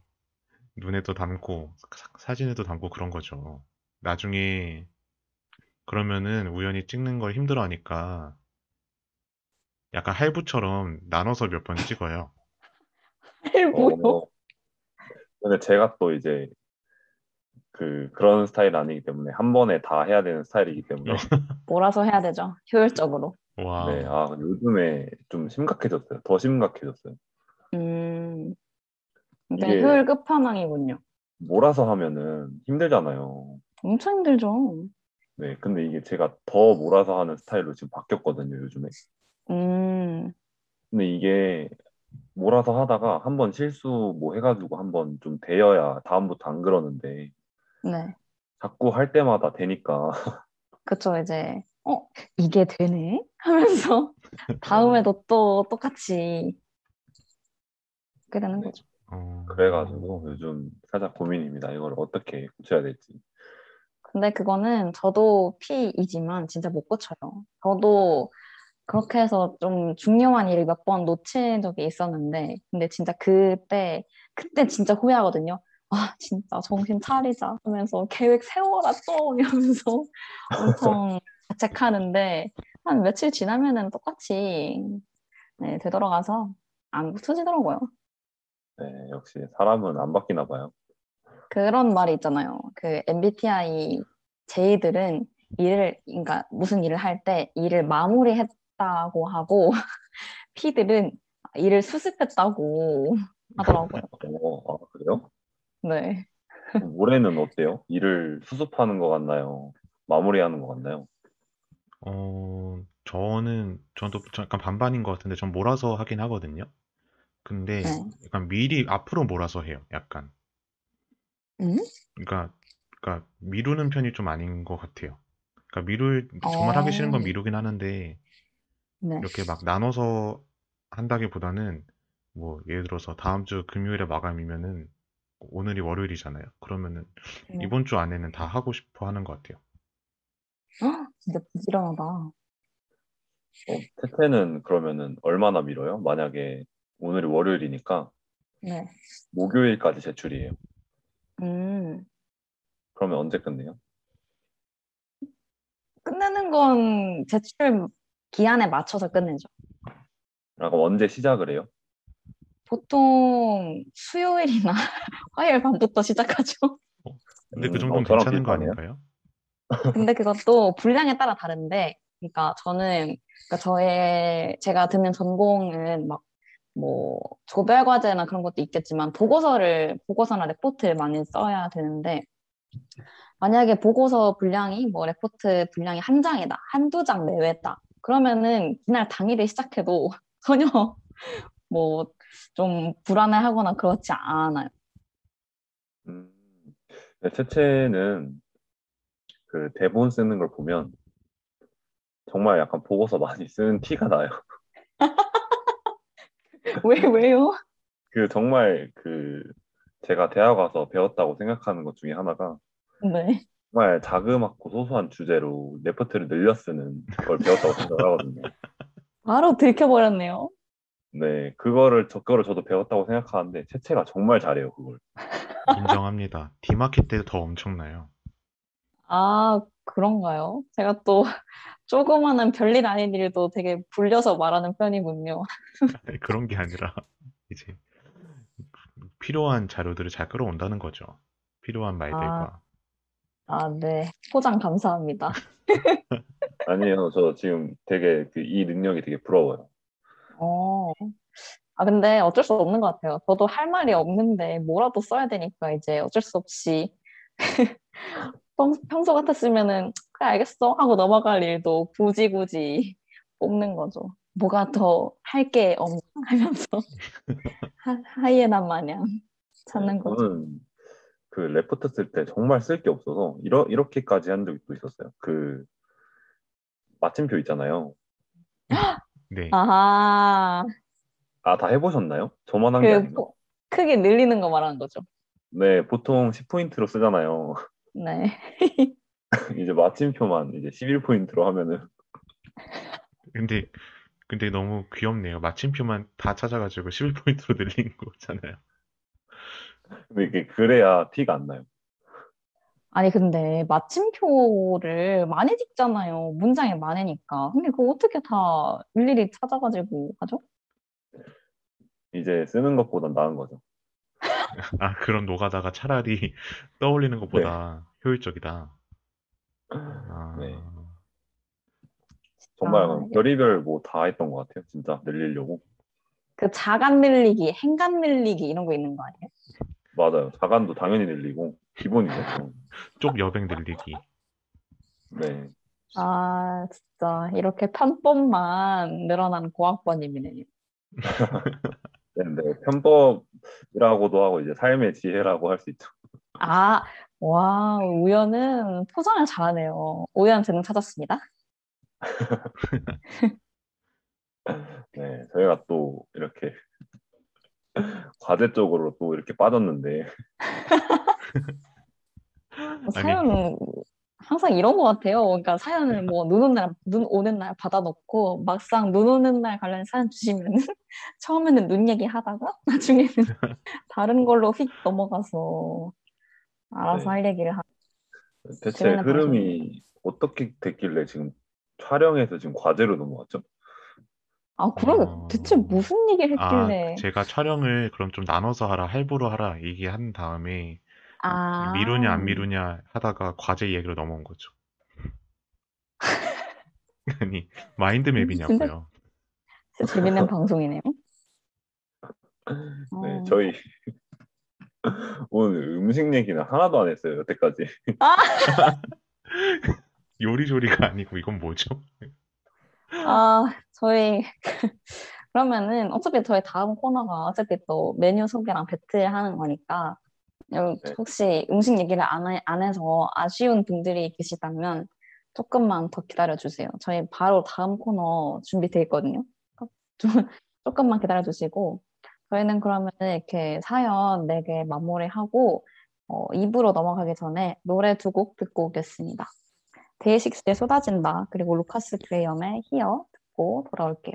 눈에도 담고 사- 사진에도 담고 그런 거죠. 나중에 그러면은 우연히 찍는 걸 힘들어하니까 약간 할부처럼 나눠서 몇 번 찍어요. 뭐요? 어, 근데 제가 또 이제 그, 그런 스타일 아니기 때문에 한 번에 다 해야 되는 스타일이기 때문에. 몰아서 해야 되죠. 효율적으로. 와, 네, 아, 근데 요즘에 좀 심각해졌어요. 더 심각해졌어요. 음, 이게- 그러니까 효율 끝판왕이군요. 몰아서 하면은 힘들잖아요. 엄청 힘들죠. 네, 근데 이게 제가 더 몰아서 하는 스타일로 지금 바뀌었거든요, 요즘에. 음, 근데 이게 몰아서 하다가 한 번 실수 뭐 해가지고 한 번 좀 되어야 다음부터 안 그러는데 네. 자꾸 할 때마다 되니까 그쵸, 이제, 어, 이게 되네? 하면서 다음에도 또 똑같이 그렇게 되는 네. 거죠. 어, 그래가지고 요즘 살짝 고민입니다. 이걸 어떻게 고쳐야 될지. 근데 그거는 저도 P이지만 진짜 못 고쳐요. 저도 그렇게 해서 좀 중요한 일을 몇 번 놓친 적이 있었는데, 근데 진짜 그때, 그때 진짜 후회하거든요. 아, 진짜 정신 차리자 하면서 계획 세워라 또 이러면서 엄청 자책하는데, 한 며칠 지나면은 똑같이 네, 되돌아가서 안 고쳐지더라고요. 네, 역시 사람은 안 바뀌나 봐요. 그런 말이 있잖아요. 그 MBTI J들은 일을, 그러니까 무슨 일을 할 때 일을 마무리했다고 하고 P들은 일을 수습했다고 하더라고요. 어, 아, 그래요? 네. 올해는 어때요? 일을 수습하는 것 같나요? 마무리하는 것 같나요? 어, 저는, 저도 약간 반반인 것 같은데, 전 몰아서 하긴 하거든요. 근데 네. 약간 미리 앞으로 몰아서 해요, 약간. 음? 그러니까, 그러니까 미루는 편이 좀 아닌 것 같아요. 그러니까 미룰, 정말 하기 싫은 건 어. 미루긴 하는데, 네. 이렇게 막 나눠서 한다기보다는, 뭐, 예를 들어서 다음 주 금요일에 마감이면은, 오늘이 월요일이잖아요. 그러면은, 네. 이번 주 안에는 다 하고 싶어 하는 것 같아요. 헉, 진짜 부지런하다. 어, 태태는 그러면은 얼마나 밀어요? 만약에 오늘이 월요일이니까 네. 목요일까지 제출이에요. 음. 그러면 언제 끝내요? 끝내는 건 제출 기한에 맞춰서 끝내죠. 아, 그럼 언제 시작을 해요? 보통 수요일이나 화요일 밤부터 시작하죠. 근데 그 음, 정도는 어, 저랑 괜찮은 거. 아닌가요? 근데 그것도 분량에 따라 다른데, 그러니까 저는, 그러니까 저의, 제가 듣는 전공은 막, 뭐, 조별 과제나 그런 것도 있겠지만, 보고서를, 보고서나 레포트를 많이 써야 되는데, 만약에 보고서 분량이, 뭐, 레포트 분량이 한 장이다, 한두 장 내외다. 그러면은, 그날 당일에 시작해도 전혀, 뭐, 좀 불안해하거나 그렇지 않아요. 음, 네, 채채는 그 대본 쓰는 걸 보면 정말 약간 보고서 많이 쓰는 티가 나요. 왜, 왜요? 그 정말 그 제가 대학 와서 배웠다고 생각하는 것 중에 하나가 네. 정말 자그맣고 소소한 주제로 레포트를 늘려 쓰는 걸 배웠다고 생각을 하거든요. 바로 들켜버렸네요. 네, 그거를 저 그거를 저도 배웠다고 생각하는데 채채가 정말 잘해요 그걸. 인정합니다. 디마켓 때도 더 엄청나요. 아, 그런가요? 제가 또 조그마한 별일 아닌 일도 되게 불려서 말하는 편이군요. 그런 게 아니라 이제 필요한 자료들을 잘 끌어온다는 거죠. 필요한 말들과. 아, 네. 포장 감사합니다. 아니에요, 저 지금 되게 그 이 능력이 되게 부러워요. 어. 아, 근데 어쩔 수 없는 것 같아요. 저도 할 말이 없는데 뭐라도 써야 되니까 이제 어쩔 수 없이 평, 평소 같았으면은 그래 알겠어 하고 넘어갈 일도 굳이 굳이 뽑는 거죠. 뭐가 더 할 게 없나 하면서 하, 하이에나 마냥 찾는 네, 거죠. 저는 그 레포트 쓸 때 정말 쓸 게 없어서 이러, 이렇게까지 한 적이 또 있었어요. 그 마침표 있잖아요. 네. 아하, 아, 다 해보셨나요? 저만 한게 그 아닌가? 크게 늘리는 거 말하는 거죠. 네, 보통 10포인트로 쓰잖아요. 네. 이제 마침표만 이제 11포인트로 하면은 근데 근데 너무 귀엽네요. 마침표만 다 찾아가지고 11포인트로 늘린 거잖아요. 근데 이게 그래야 티가 안 나요. 아니, 근데 마침표를 많이 찍잖아요. 문장이 많으니까. 근데 그거 어떻게 다 일일이 찾아가지고 하죠? 이제 쓰는 것보단 나은 거죠. 아, 그런 노가다가 차라리 떠올리는 것보다 효율적이다. 아, 네. 정말 아, 별의별 뭐 다 했던 것 같아요. 진짜 늘리려고. 그 자간 늘리기, 행간 늘리기 이런 거 있는 거 아니에요? 맞아요. 자간도 당연히 늘리고 기본이죠. 쪽 여백 늘리기. 네. 아, 진짜 이렇게 편법만 늘어난 고학번님이네요. 네, 네. 편법 이라고도 하고 이제 삶의 지혜라고 할 수 있죠. 아, 와, 우연은 포장을 잘하네요. 우연 재능 찾았습니다. 네, 저희가 또 이렇게 과제 쪽으로 또 이렇게 빠졌는데 사연은 항상 이런 것 같아요. 그러니까 사연을 뭐 눈 오는 날, 눈 오는 날 받아놓고 막상 눈 오는 날 관련 사연 주시면은 처음에는 눈 얘기하다가 나중에는 다른 걸로 휙 넘어가서 알아서 네. 할 얘기를 하. 대체 흐름이 어떻게 됐길래 지금 촬영해서 지금 과제로 넘어갔죠? 아, 그러게 어. 대체 무슨 얘기를 아, 했길래? 제가 촬영을 그럼 좀 나눠서 하라, 할부로 하라 얘기한 다음에 아, 미루냐 안 미루냐 하다가 과제 얘기로 넘어온 거죠. 아니, 마인드맵이냐고요. 진짜 재밌는 방송이네요. 네, 어. 저희 오늘 음식 얘기는 하나도 안 했어요, 여태까지. 요리조리가 아니고 이건 뭐죠? 아, 저희 그러면은 어차피 저희 다음 코너가 어차피 또 메뉴 소개랑 배틀하는 거니까. 혹시 음식 얘기를 안, 해- 안 해서 아쉬운 분들이 계시다면 조금만 더 기다려 주세요. 저희 바로 다음 코너 준비돼 있거든요. 좀 조금만 기다려 주시고 저희는 그러면 이렇게 사연 4개 마무리하고 어, 2부로 넘어가기 전에 노래 두 곡 듣고 오겠습니다. 데이식스의 쏟아진다 그리고 루카스 그레이엄의 히어 듣고 돌아올게요.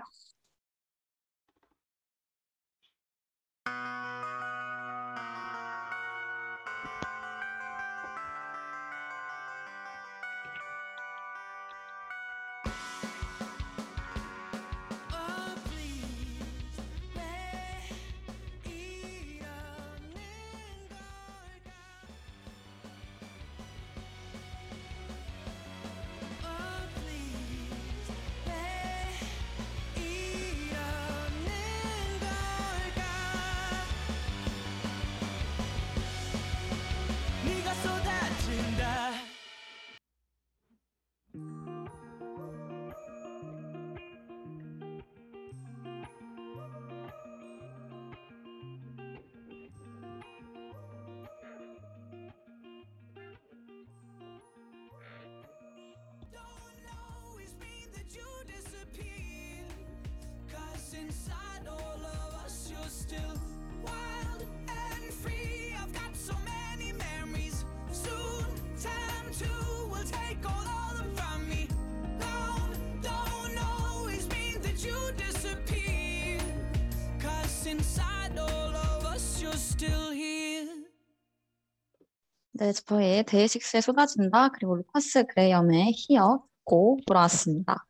네, 저희 데이식스의 쏟아진다 그리고 루카스 그레이엄의 히어 듣고 돌아왔습니다.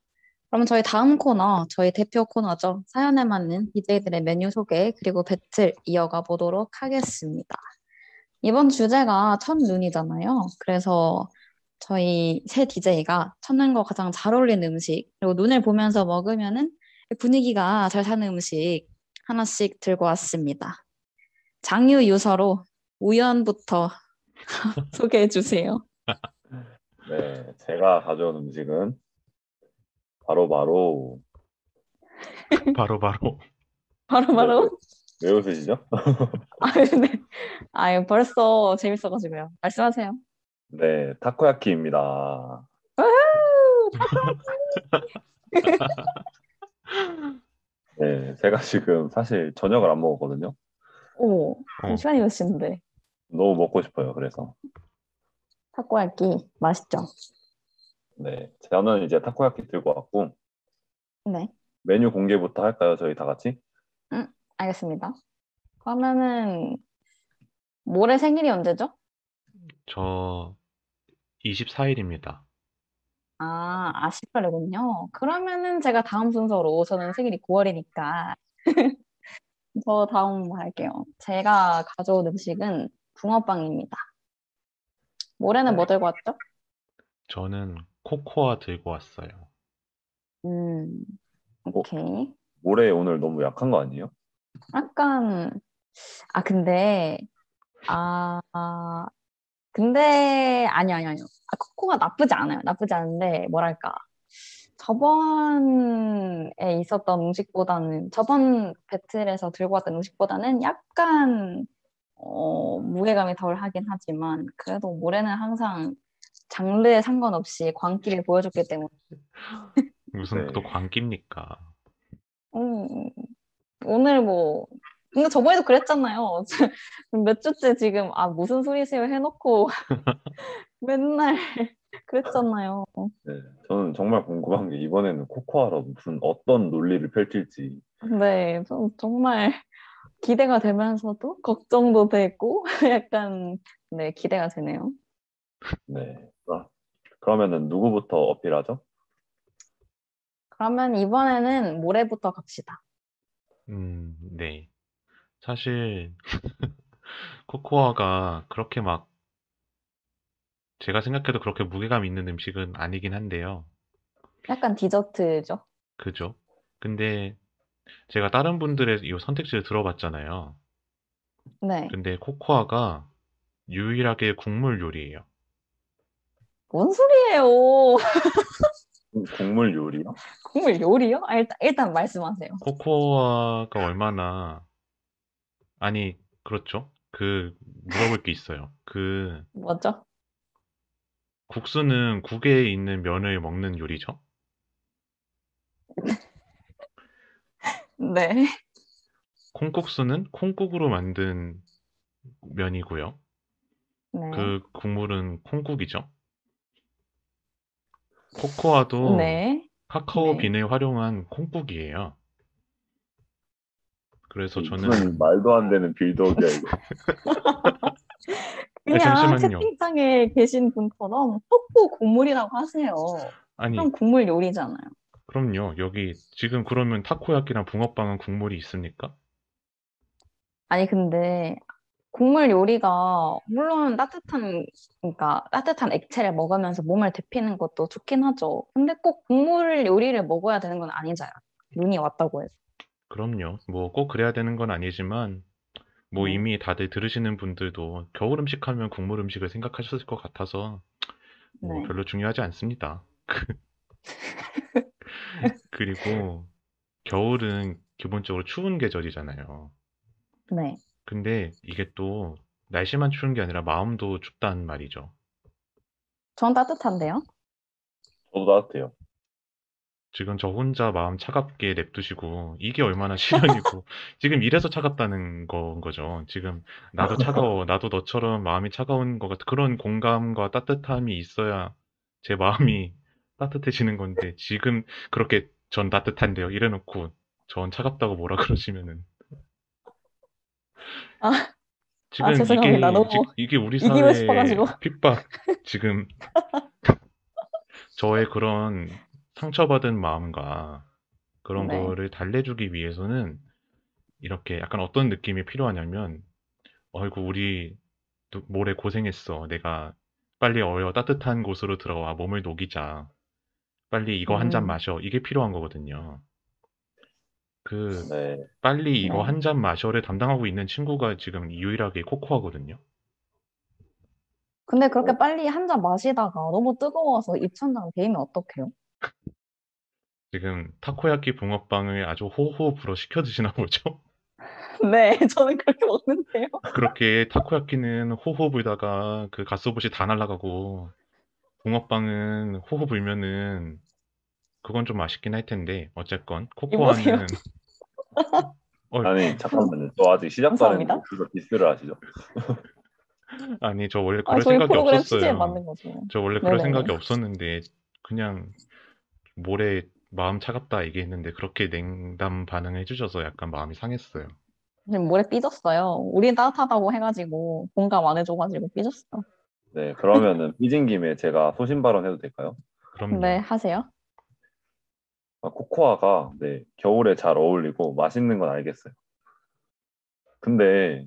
그럼 저희 다음 코너, 저희 대표 코너죠. 사연에 맞는 DJ들의 메뉴 소개 그리고 배틀 이어가 보도록 하겠습니다. 이번 주제가 첫눈이잖아요. 그래서 저희 새 DJ가 첫눈과 가장 잘 어울리는 음식 그리고 눈을 보면서 먹으면은 분위기가 잘 사는 음식 하나씩 들고 왔습니다. 장유 유서로 우연부터 소개해 주세요. 네, 제가 가져온 음식은 바로 바로 바로 바로 바로 바로 왜 웃으시죠? 아 네. 아유 벌써 재밌어가지고요. 말씀하세요. 네, 타코야키입니다. 네, 제가 지금 사실 저녁을 안 먹었거든요. 오, 어. 시간이 몇 시인데 너무 먹고 싶어요. 그래서 타코야끼 맛있죠? 네, 저는 이제 타코야키 들고 왔고 네, 메뉴 공개부터 할까요? 저희 다 같이? 알겠습니다. 그러면은 모레 생일이 언제죠? 저 24일입니다. 아, 아 18일군요. 그러면은 제가 다음 순서로 저는 생일이 9월이니까 저 다음 할게요. 제가 가져온 음식은 붕어빵입니다. 모레는 뭐 네. 들고 왔죠? 저는 코코아 들고 왔어요. 음, 오케이. 모레 오늘 너무 약한 거 아니에요? 약간, 아, 근데 아, 아, 근데 아니 아니 아니요. 아, 코코가 나쁘지 않아요. 나쁘지 않은데 뭐랄까 저번에 있었던 음식보다는 저번 배틀에서 들고 왔던 음식보다는 약간 어, 무게감이 덜 하긴 하지만 그래도 모래는 항상 장르에 상관없이 광기를 보여줬기 때문에 무슨 네. 또 광기입니까? 음, 오늘 뭐 근데 저번에도 그랬잖아요. 몇 주째 지금 아 무슨 소리세요 해놓고 맨날 그랬잖아요. 네, 저는 정말 궁금한 게 이번에는 코코아로 무슨 어떤 논리를 펼칠지. 네, 좀 정말 기대가 되면서도 걱정도 되고 약간 네 기대가 되네요. 네. 아, 그러면은 누구부터 어필하죠? 그러면 이번에는 모레부터 갑시다. 음, 네. 사실 코코아가 그렇게 막 제가 생각해도 그렇게 무게감 있는 음식은 아니긴 한데요. 약간 디저트죠. 그죠? 근데 제가 다른 분들의 이 선택지를 들어봤잖아요. 네, 근데 코코아가 유일하게 국물 요리예요. 뭔 소리예요? 국물 요리요? 국물 요리요? 아, 일단 일단 말씀하세요. 코코아가 얼마나 아니 그렇죠? 그 물어볼 게 있어요. 그 뭐죠? 국수는 국에 있는 면을 먹는 요리죠? 네, 콩국수는 콩국으로 만든 면이고요. 네, 그 국물은 콩국이죠. 코코아도 네. 카카오 네. 빈을 활용한 콩국이에요. 그래서 저는 무슨 말도 안 되는 빌드업이야 이거. 그냥 잠시만요. 채팅창에 계신 분처럼 속보 국물이라고 하세요. 아니 그럼 국물 요리잖아요. 그럼요. 여기 지금 그러면 타코야끼랑 붕어빵은 국물이 있습니까? 아니 근데 국물 요리가 물론 따뜻한 그러니까 따뜻한 액체를 먹으면서 몸을 데피는 것도 좋긴 하죠. 근데 꼭 국물 요리를 먹어야 되는 건 아니잖아요. 눈이 왔다고 해서. 그럼요. 뭐 꼭 그래야 되는 건 아니지만 뭐 네. 이미 다들 들으시는 분들도 겨울 음식 하면 국물 음식을 생각하셨을 것 같아서 뭐 네. 별로 중요하지 않습니다. 그리고 겨울은 기본적으로 추운 계절이잖아요. 네. 근데 이게 또 날씨만 추운 게 아니라 마음도 춥단 말이죠. 전 따뜻한데요. 저도 따뜻해요. 지금 저 혼자 마음 차갑게 냅두시고 이게 얼마나 시련이고 지금 이래서 차갑다는 건 거죠. 지금 나도 차가워. 나도 너처럼 마음이 차가운 것 같아. 그런 공감과 따뜻함이 있어야 제 마음이 따뜻해지는 건데 지금 그렇게 전 따뜻한데요. 이래놓고 전 차갑다고 뭐라 그러시면은 아, 지금 아, 죄송합니다. 이게 너무 지- 이게 우리 사회의. 핍박 지금 저의 그런 상처받은 마음과 그런 네. 거를 달래주기 위해서는 이렇게 약간 어떤 느낌이 필요하냐면 어이구 우리 누- 모레 고생했어. 내가 빨리 어여 따뜻한 곳으로 들어와 몸을 녹이자. 빨리 이거 한 잔 음. 마셔. 이게 필요한 거거든요. 그 네. 빨리 이거 네. 한잔 마셔를 담당하고 있는 친구가 지금 유일하게 코코아거든요. 근데 그렇게 빨리 한 잔 마시다가 너무 뜨거워서 입천장 데이면 어떡해요? 지금 타코야끼 붕어빵을 아주 호호 불어 시켜 드시나 보죠? 네, 저는 그렇게 먹는데요. 그렇게 타코야끼는 호호 불다가 그 가스오봇이 다 날아가고 붕어빵은 호호 불면은 그건 좀 맛있긴 할 텐데 어쨌건. 코코아는 어, 아니 잠깐만요. 저 아직 시작도 안 했는데 감사합니다. 그거 디스를 하시죠? 아니 저 원래 아, 그럴 저희 생각이 프로그램 취지에 없었어요. 맞는 거죠. 저 원래 그럴 네네네. 생각이 없었는데 그냥 모레 마음 차갑다 얘기했는데 그렇게 냉담 반응해 주셔서 약간 마음이 상했어요. 지금 모래 삐졌어요. 우린 따뜻하다고 해가지고 공감 안 해줘가지고 삐졌어. 네. 그러면은 삐진 김에 제가 소신 발언해도 될까요? 그럼요. 네, 하세요. 아, 코코아가 네, 겨울에 잘 어울리고 맛있는 건 알겠어요. 근데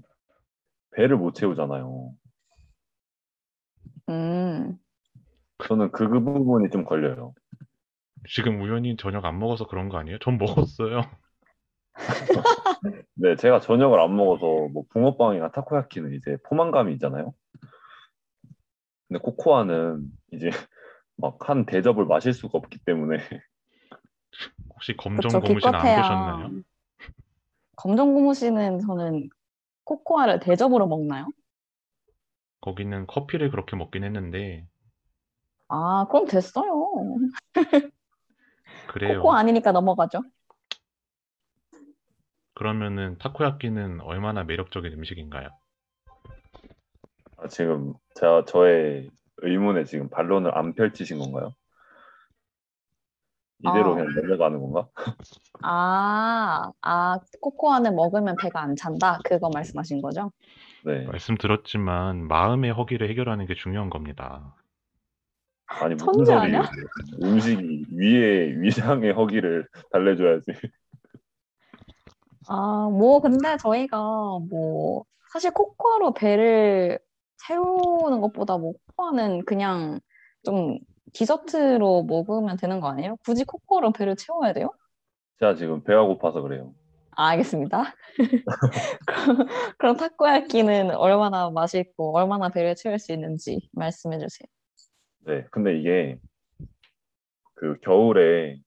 배를 못 채우잖아요. 음, 저는 그, 그 부분이 좀 걸려요. 지금 우연히 저녁 안 먹어서 그런 거 아니에요? 전 먹었어요. 네, 제가 저녁을 안 먹어서 뭐 붕어빵이나 타코야키는 이제 포만감이 있잖아요. 근데 코코아는 이제 막 한 대접을 마실 수가 없기 때문에 혹시 그쵸, 검정 고무신 안 기껏해야 보셨나요? 검정 고무신은 저는 코코아를 대접으로 먹나요? 거기는 커피를 그렇게 먹긴 했는데 아, 그럼 됐어요. 그래요. 코코아 아니니까 넘어가죠. 그러면은 타코야끼는 얼마나 매력적인 음식인가요? 아, 지금 제가 저의 의문에 지금 반론을 안 펼치신 건가요? 이대로 아. 그냥 넘어가는 건가? 아, 아, 코코아는 먹으면 배가 안 찬다. 그거 말씀하신 거죠? 네. 말씀드렸지만 마음의 허기를 해결하는 게 중요한 겁니다. 아니 무슨 천재? 아니야? 음식이 위에 위상의 허기를 달래줘야지. 아, 뭐, 근데 저희가 뭐, 사실 코코아로 배를 채우는 것보다 뭐, 코코아는 그냥 좀 디저트로 먹으면 되는 거 아니에요? 굳이 코코아로 배를 채워야 돼요? 제가 지금 배가 고파서 그래요. 아, 알겠습니다. 그럼, 그럼 타코야끼는 얼마나 맛있고, 얼마나 배를 채울 수 있는지 말씀해 주세요. 네. 근데 이게 그 겨울에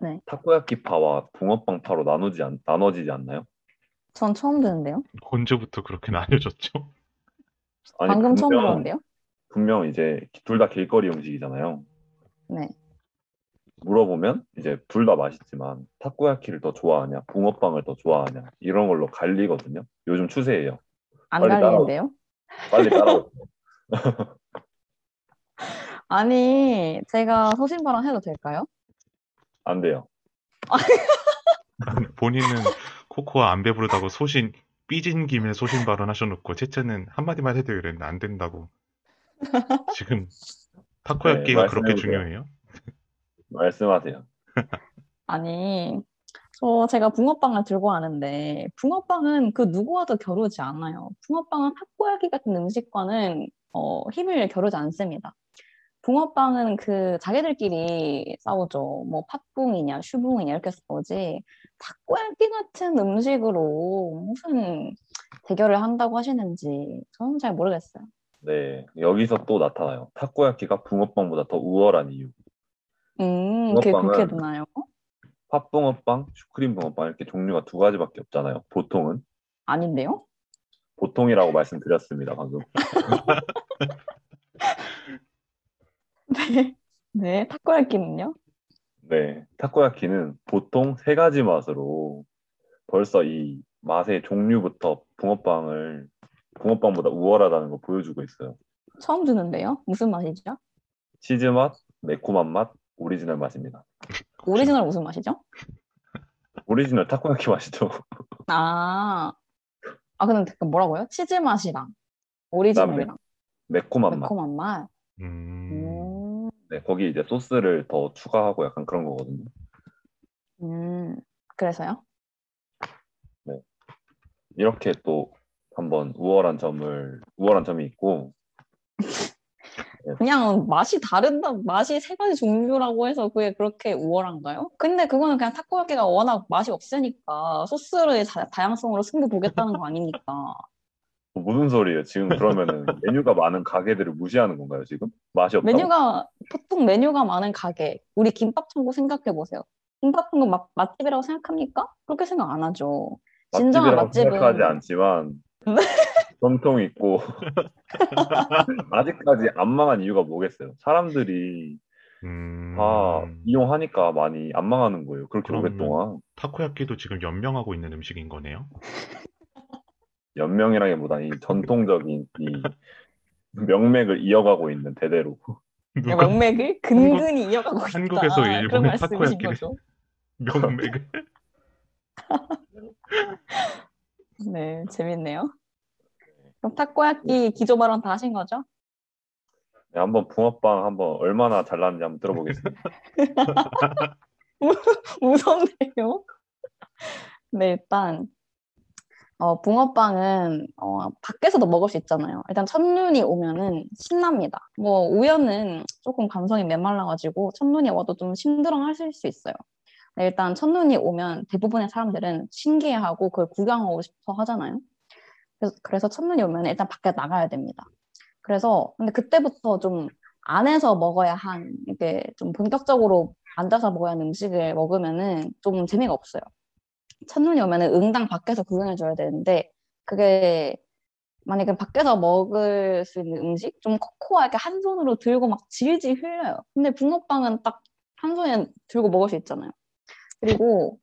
네. 타코야키 파와 붕어빵 파로 나누지 않, 나눠지지 않나요? 전 처음 듣는데요? 언제부터 그렇게 나뉘어졌죠? 아니 방금 처음 분명 들었는데요? 분명 이제 둘 다 길거리 음식이잖아요. 네. 물어보면 이제 둘 다 맛있지만 타코야키를 더 좋아하냐, 붕어빵을 더 좋아하냐 이런 걸로 갈리거든요. 요즘 추세예요. 안 빨리 따라오- 갈리는데요? 빨리 따라오세요. 아니, 제가 소신 발언 해도 될까요? 안 돼요. 본인은 코코아 안 배부르다고 소신 삐진 김에 소신 발언하셔놓고 채채는 한마디만 해도 이랬는데 안 된다고. 지금 타코야끼가 네, 그렇게. 중요해요? 말씀하세요. 아니, 저 제가 붕어빵을 들고 왔는데, 붕어빵은 그 누구와도 겨루지 않아요. 붕어빵은 타코야키 같은 음식과는 어, 힘을 겨루지 않습니다. 붕어빵은 그 자기들끼리 싸우죠. 뭐 팥붕이냐, 슈붕이냐 이렇게 싸우지. 타코야키 같은 음식으로 무슨 대결을 한다고 하시는지 저는 잘 모르겠어요. 네, 여기서 또 나타나요. 타코야키가 붕어빵보다 더 우월한 이유. 음, 그게 그렇게 되나요? 팥붕어빵, 슈크림 붕어빵 이렇게 종류가 두 가지밖에 없잖아요. 보통은 아닌데요? 보통이라고 말씀드렸습니다. 방금. 네. 네, 타코야키는요? 네, 타코야키는 보통 세 가지 맛으로 벌써 이 맛의 종류부터 붕어빵을 붕어빵보다 우월하다는 걸 보여주고 있어요. 처음 듣는데요? 무슨 맛이죠? 치즈 맛, 매콤한 맛, 오리지널 맛입니다. 오리지널 무슨 맛이죠? 오리지널 타코야키 맛이죠. 아, 아, 근데 그 뭐라고요? 치즈 맛이랑 오리지널이랑 매콤한 맛. 매콤한 맛. 음, 음, 네, 거기 이제 소스를 더 추가하고 약간 그런 거거든요. 음, 그래서요? 이렇게 또 한번 우월한 점을 우월한 점이 있고 그냥 맛이 다른다, 맛이 세 가지 종류라고 해서 그게 그렇게 우월한가요? 근데 그거는 그냥 타코야키가 워낙 맛이 없으니까 소스를 다, 다양성으로 승부 보겠다는 거 아니니까. 뭐 무슨 소리예요? 지금 그러면은 메뉴가 많은 가게들을 무시하는 건가요, 지금? 맛이 없다고? 메뉴가 보통 메뉴가 많은 가게, 우리 김밥 천국 생각해 보세요. 김밥 천국 맛, 맛집이라고 생각합니까? 그렇게 생각 안 하죠. 진정한 맛집이라고 맛집은 생각하지 않지만 전통 있고 아직까지 안 망한 이유가 뭐겠어요? 사람들이 음, 다 이용하니까 많이 안 망하는 거예요. 그렇게 오랫동안 타코야끼도 지금 연명하고 있는 음식인 거네요. 연명이라기보다는 이 전통적인 이 명맥을 이어가고 있는 대대로 명맥을 근근히 이어가고 있다. 한국에서 일본의 타코야끼를-. 명맥을 네, 재밌네요. 그럼 타코야끼 기조 발언 다 하신 거죠? 네, 한번 붕어빵 한번 얼마나 잘났는지 한번 들어보겠습니다. 무섭네요. 네, 일단 어, 붕어빵은 어, 밖에서도 먹을 수 있잖아요. 일단 첫눈이 오면은 신납니다. 뭐 우연은 조금 감성이 메말라가지고 첫눈이 와도 좀 심드렁하실 수 있어요. 네, 일단 첫눈이 오면 대부분의 사람들은 신기해하고 그걸 구경하고 싶어 하잖아요. 그래서, 그래서 첫눈이 오면 일단 밖에 나가야 됩니다. 그래서 근데 그때부터 좀 안에서 먹어야 한 이게 좀 본격적으로 앉아서 먹어야 하는 음식을 먹으면은 좀 재미가 없어요. 첫눈이 오면은 응당 밖에서 구경해 줘야 되는데 그게 만약에 밖에서 먹을 수 있는 음식 좀 코코하게 한 손으로 들고 막 질질 흘려요. 근데 붕어빵은 딱 한 손에 들고 먹을 수 있잖아요. 그리고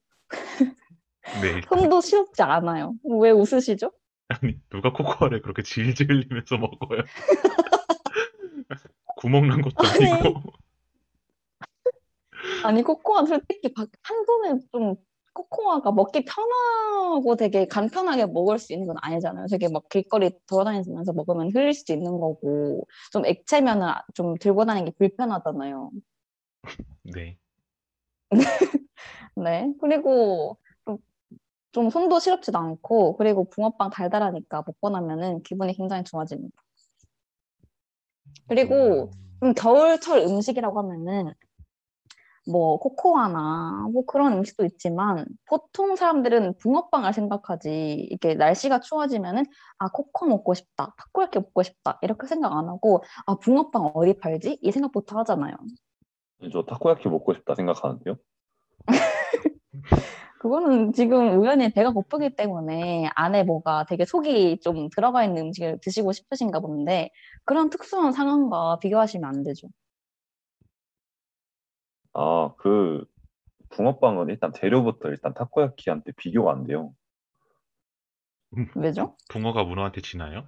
네. 손도 시렵지 않아요. 왜 웃으시죠? 아니, 누가 코코아를 그렇게 질질 흘리면서 먹어요? 구멍 난 것도 아니. 아니고. 아니 코코아 솔직히 밖- 한 손에 좀 코코아가 먹기 편하고 되게 간편하게 먹을 수 있는 건 아니잖아요. 되게 막 길거리 돌아다니면서 먹으면 흘릴 수도 있는 거고 좀 액체면은 좀 들고 다니기 불편하잖아요. 네. 네. 그리고 좀, 좀 손도 시렵지도 않고 그리고 붕어빵 달달하니까 먹고 나면은 기분이 굉장히 좋아집니다. 그리고 음, 좀 겨울철 음식이라고 하면은 뭐 코코아나 뭐 그런 음식도 있지만 보통 사람들은 붕어빵을 생각하지 이게 날씨가 추워지면은 아 코코 먹고 싶다 타코야키 먹고 싶다 이렇게 생각 안 하고 아 붕어빵 어디 팔지 이 생각부터 하잖아요. 저 타코야키 먹고 싶다 생각하는데요. 그거는 지금 우연히 배가 고프기 때문에 안에 뭐가 되게 속이 좀 들어가 있는 음식을 드시고 싶으신가 본데 그런 특수한 상황과 비교하시면 안 되죠. 아, 그 붕어빵은 일단 재료부터 일단 타코야키한테 비교가 안 돼요. 왜죠? 붕어가 문어한테 지나요?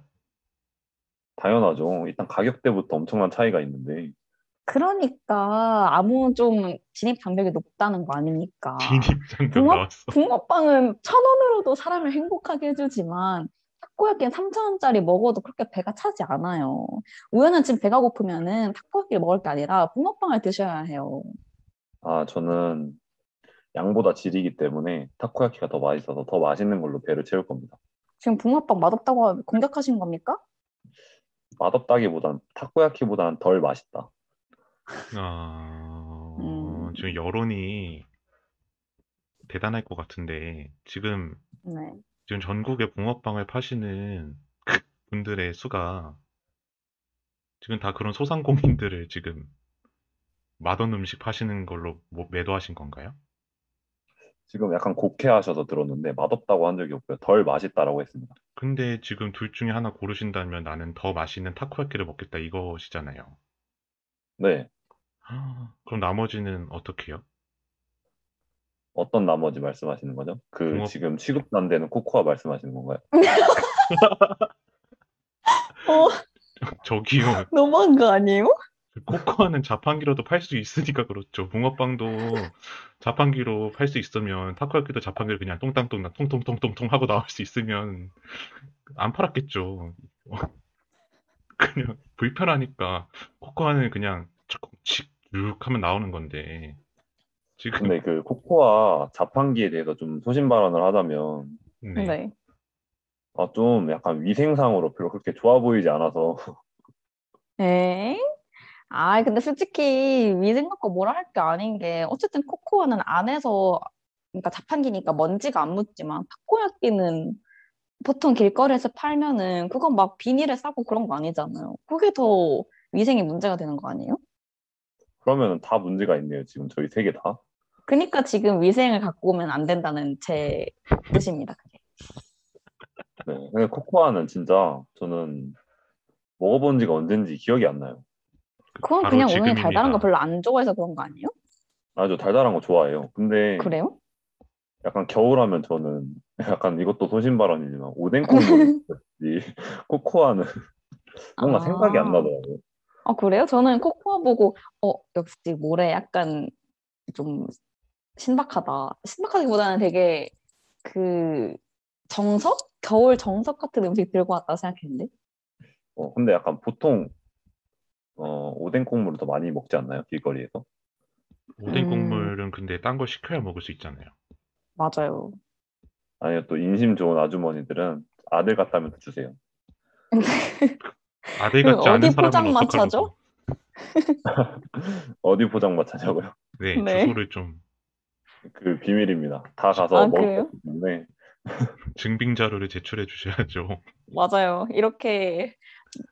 당연하죠. 일단 가격대부터 엄청난 차이가 있는데 그러니까 아무 좀 진입 장벽이 높다는 거 아닙니까? 진입 장벽 붕어? 나왔어. 붕어빵은 천 원으로도 사람을 행복하게 해주지만 타코야끼는 삼천 원짜리 먹어도 그렇게 배가 차지 않아요. 우연한 지금 배가 고프면은 타코야끼를 먹을 게 아니라 붕어빵을 드셔야 해요. 아, 저는 양보다 질이기 때문에 타코야키가 더 맛있어서 더 맛있는 걸로 배를 채울 겁니다. 지금 붕어빵 맛없다고 공격하신 겁니까? 맛없다기보단 타코야키보다는 덜 맛있다. 아, 음. 지금 여론이 대단할 것 같은데 지금 네. 지금 전국에 붕어빵을 파시는 분들의 수가 지금 다 그런 소상공인들을 지금 맛없는 음식 파시는 걸로 뭐 매도하신 건가요? 지금 약간 곡해하셔서 들었는데 맛없다고 한 적이 없고요. 덜 맛있다라고 했습니다. 근데 지금 둘 중에 하나 고르신다면 나는 더 맛있는 타코야키를 먹겠다 이것이잖아요. 네. 그럼 나머지는 어떻게 해요? 어떤 나머지 말씀하시는 거죠? 그 붕어- 지금 취급도 안 되는 코코아 말씀하시는 건가요? 어, 저기요. 너무한 거 아니에요? 코코아는 자판기로도 팔 수 있으니까 그렇죠. 붕어빵도 자판기로 팔 수 있으면 타코야키도 자판기를 그냥 똥땅똥땅 통통통통통 하고 나올 수 있으면 안 팔았겠죠. 그냥 불편하니까 코코아는 그냥 조금씩 쭉 하면 나오는 건데 지금 근데 그 코코아 자판기에 대해서 좀 소신 발언을 하자면 네. 네. 아, 좀 약간 위생상으로 별로 그렇게 좋아 보이지 않아서 에? 아, 근데 솔직히 위생 갖고 뭐라 할 게 아닌 게 어쨌든 코코아는 안에서 그러니까 자판기니까 먼지가 안 묻지만 타코야끼는 보통 길거리에서 팔면은 그건 막 비닐에 싸고 그런 거 아니잖아요. 그게 더 위생이 문제가 되는 거 아니에요? 그러면 다 문제가 있네요. 지금 저희 세 개 다. 그러니까 지금 위생을 갖고 오면 안 된다는 제 뜻입니다. 그게. 네. 코코아는 진짜 저는 먹어본 지가 언젠지 기억이 안 나요. 그건 바로 그냥 오늘 달달한. 거 별로 안 좋아해서 그런 거 아니에요? 아주 달달한 거 좋아해요. 근데 그래요? 약간 겨울하면 저는 약간 이것도 소신 발언이지만 오뎅 콩물이지 코코아는 뭔가 아. 생각이 안 나더라고요. 아, 그래요? 저는 코코아 보고, 어, 역시 모래 약간 좀 신박하다. 신박하기보다는 되게 그 정석? 겨울 정석 같은 음식 들고 왔다 생각했는데. 어, 근데 약간 보통 어, 오뎅 더 많이 먹지 않나요? 길거리에서? 오뎅 음. 국물은 근데 딴 거 시켜야 먹을 수 있잖아요. 맞아요. 아니요, 또 인심 좋은 아주머니들은 아들 같다면 주세요. 아들 그 같지 않은 어디 사람은 포장마차죠? 어떡하려고. 어디 포장마차냐고요? 네, 네. 주소를 좀 그 비밀입니다. 다 가서 아, 먹을 그래요? 때문에 증빙 자료를 제출해 주셔야죠. 맞아요. 이렇게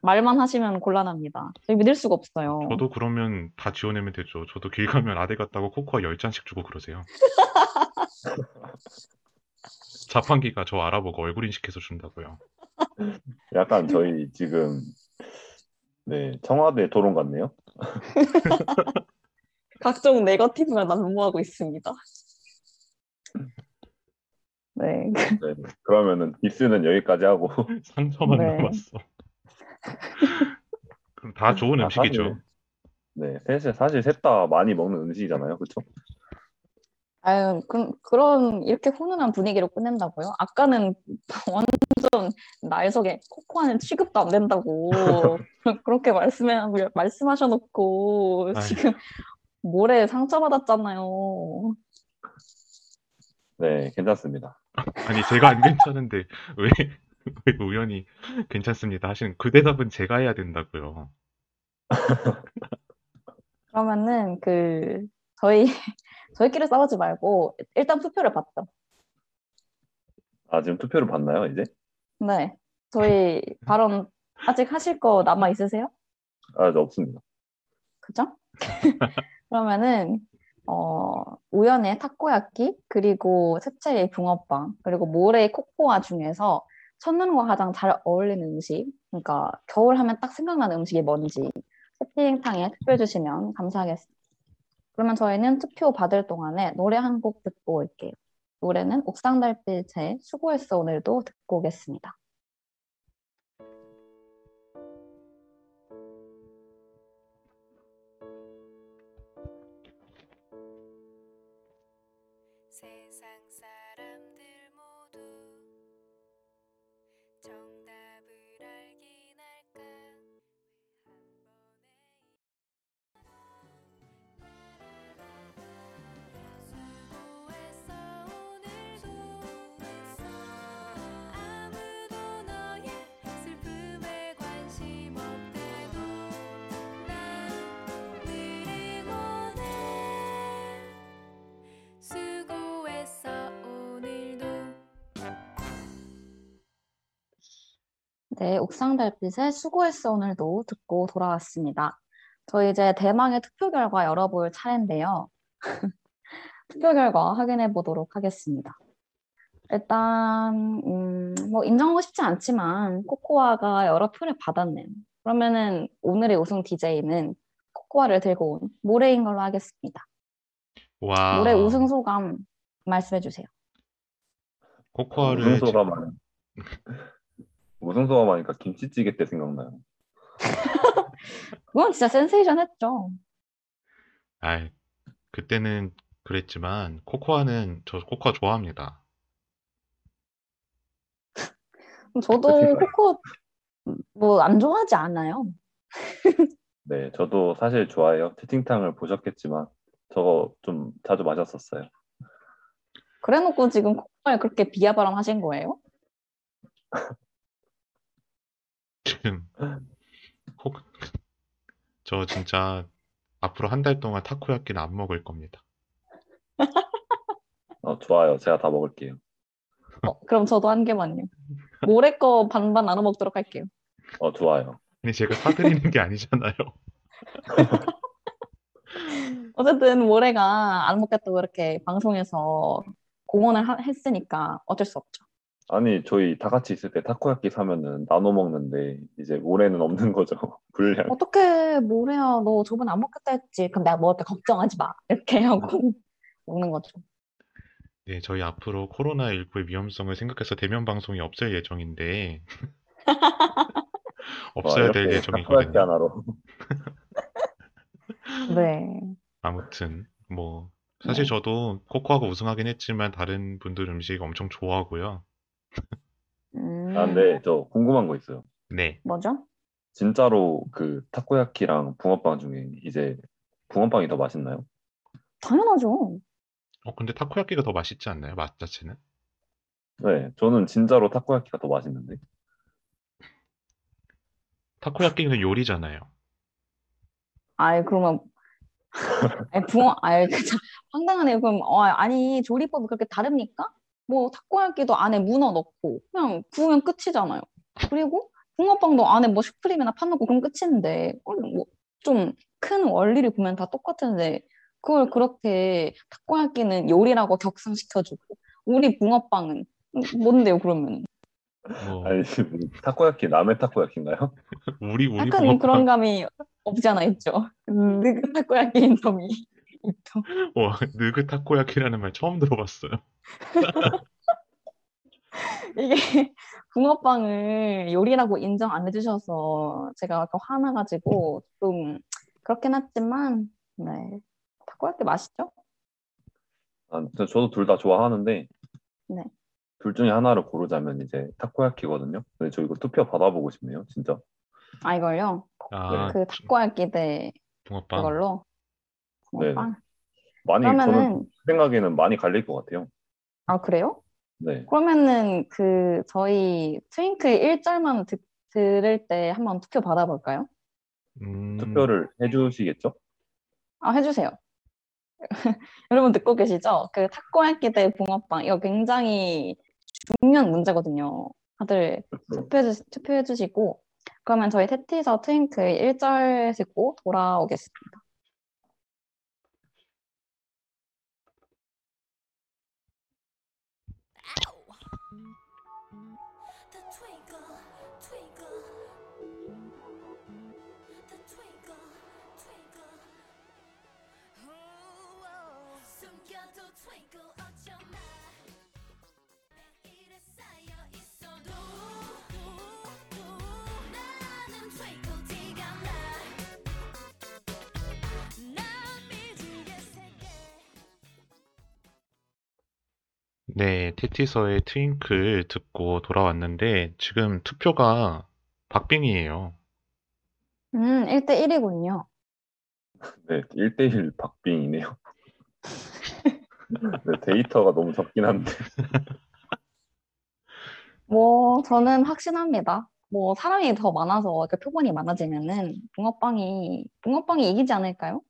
말만 하시면 곤란합니다. 저희 믿을 수가 없어요. 저도 그러면 다 지원하면 되죠. 저도 길 가면 아대 갔다고 코코아 10잔씩 주고 그러세요. 자판기가 저 알아보고 얼굴 인식해서 준다고요. 약간 저희 지금 네 청와대 토론 같네요. 각종 네거티브가 난무하고 있습니다. 네. 네, 그러면은 디스는 여기까지 하고 상처만 네. 남았어. 그럼 다 좋은 아, 음식이죠. 사실, 네, 셋이 사실 셋 다 많이 먹는 음식이잖아요, 그렇죠? 아유, 그, 그런, 이렇게 훈훈한 분위기로 끝낸다고요? 아까는 완전 날 속에 코코아는 취급도 안 된다고 그렇게 말씀해, 말씀하셔놓고 아유. 지금 모래 상처받았잖아요. 네, 괜찮습니다. 아니 제가 안 괜찮은데 왜, 왜 우연히 괜찮습니다 하시는 그 대답은 제가 해야 된다고요. 그러면은 그 저희 저희끼리 싸우지 말고 일단 투표를 받죠. 아 지금 투표를 받나요, 이제? 네. 저희 발언 아직 하실 거 남아 있으세요? 아, 저 없습니다. 그죠? 그러면은 어, 우연의 타코야끼 그리고 세체의 붕어빵 그리고 모래의 코코아 중에서 첫눈과 가장 잘 어울리는 음식 그러니까 겨울 하면 딱 생각나는 음식이 뭔지 채팅창에 투표해 주시면 감사하겠습니다. 그러면 저희는 투표 받을 동안에 노래 한 곡 듣고 올게요. 노래는 옥상달빛의 수고했어 오늘도 듣고 오겠습니다. 네, 옥상 달빛의 수고했어 오늘도 듣고 돌아왔습니다. 저희 이제 대망의 투표 결과 열어볼 차례인데요. 투표 결과 확인해 보도록 하겠습니다. 일단 음, 뭐 인정하고 싶지 않지만 코코아가 여러 표를 받았네요. 그러면은 오늘의 우승 DJ는 코코아를 들고 온 모래인 걸로 하겠습니다. 와 모래 우승 소감 말씀해 주세요. 코코아를 무슨 소감 무슨 소감 하니까 김치찌개 때 생각나요. 그건 진짜 센세이션 했죠. 아 그때는 그랬지만 코코아는 저 코코아 좋아합니다. 저도 코코 뭐 안 좋아하지 않아요. 네, 저도 사실 좋아해요. 채팅창을 보셨겠지만 저거 좀 자주 마셨었어요. 그래놓고 지금 코코아에 그렇게 비하발언 하신 거예요? 지금 코... 저 진짜 앞으로 한 달 동안 타코야끼는 안 먹을 겁니다. 어, 좋아요. 제가 다 먹을게요. 어, 그럼 저도 한 개만요. 모래 거 반반 나눠 먹도록 할게요. 어, 좋아요. 아니 제가 사드리는 게 아니잖아요. 어쨌든 모래가 안 먹겠다고 이렇게 방송에서 공언을 하- 했으니까 어쩔 수 없죠. 아니, 저희 다 같이 있을 때 타코야끼 사면은 나눠 먹는데 이제 올해는 없는 거죠. 분량. 어떻게 모래야 너 저번에 안 먹겠다 했지. 그럼 내가 먹을게 걱정하지 마. 이렇게 하고 먹는 거죠. 네, 저희 앞으로 코로나19의 위험성을 생각해서 대면 방송이 없을 예정인데 와, 없어야 될 이렇게 타코야끼 예정이거든요. 하나로. 네. 아무튼 뭐 사실 네. 저도 코코아가 우승하긴 했지만 다른 분들 음식 엄청 좋아하고요. 음, 아, 근데 저 궁금한 거 있어요. 네, 뭐죠? 진짜로 그 타코야끼랑 붕어빵 중에 이제 붕어빵이 더 맛있나요? 당연하죠. 어 근데 타코야끼가 더 맛있지 않나요? 맛 자체는? 네, 저는 진짜로 타코야끼가 더 맛있는데. 타코야끼는 요리잖아요. 아이 그러면 아니, 붕어, 아니, 그참 황당하네요. 그럼, 어, 아니, 조리법이 그렇게 다릅니까? 뭐, 타코야끼도 안에 문어 넣고, 그냥 구우면 끝이잖아요. 그리고, 붕어빵도 안에 뭐 슈크림이나 파 넣고 그럼 끝인데, 뭐, 좀 큰 원리를 보면 다 똑같은데, 그걸 그렇게 타코야끼는 요리라고 격상시켜주고, 우리 붕어빵은 뭔데요, 그러면? 뭐 아니 뭐, 타코야키 남의 타코야키인가요? 우리 우리 약간 붕어빵 그런 감이 없지 않아 있죠. 느긋 타코야끼인 점이 있죠. 와 느그 타코야키라는 말 처음 들어봤어요. 이게 붕어빵을 요리라고 인정 안 해주셔서 제가 약간 화나가지고 좀 그렇긴 했지만 네 타코야끼 맛있죠? 아, 저- 저도 둘 다 좋아하는데 네. 둘 중에 하나를 고르자면 이제 타코야키거든요. 근데 저 이거 투표 받아보고 싶네요, 진짜. 아 이걸요? 아 그 타코야끼 대 붕어빵. 그걸로 네. 붕어빵? 많이 저는 그러면은 생각에는 많이 갈릴 것 같아요. 아 그래요? 네. 그러면은 그 저희 트윙클 1절만 듣, 들을 때 한번 투표 받아볼까요? 음, 투표를 해주시겠죠? 아, 해주세요. 여러분 듣고 계시죠? 그 타코야끼 대 붕어빵 이거 굉장히 중요한 문제거든요. 다들 투표해, 주, 투표해 주시고 그러면 저희 테티서 트윙클 1절 듣고 돌아오겠습니다. 네, 테티서의 트윙클 듣고 돌아왔는데 지금 투표가 박빙이에요. 음, 1대1이군요. 네, 1대1 박빙이네요. 네, 데이터가 너무 적긴 한데. 뭐 저는 확신합니다. 뭐 사람이 더 많아서 이렇게 표본이 많아지면은 붕어빵이 붕어빵이 이기지 않을까요?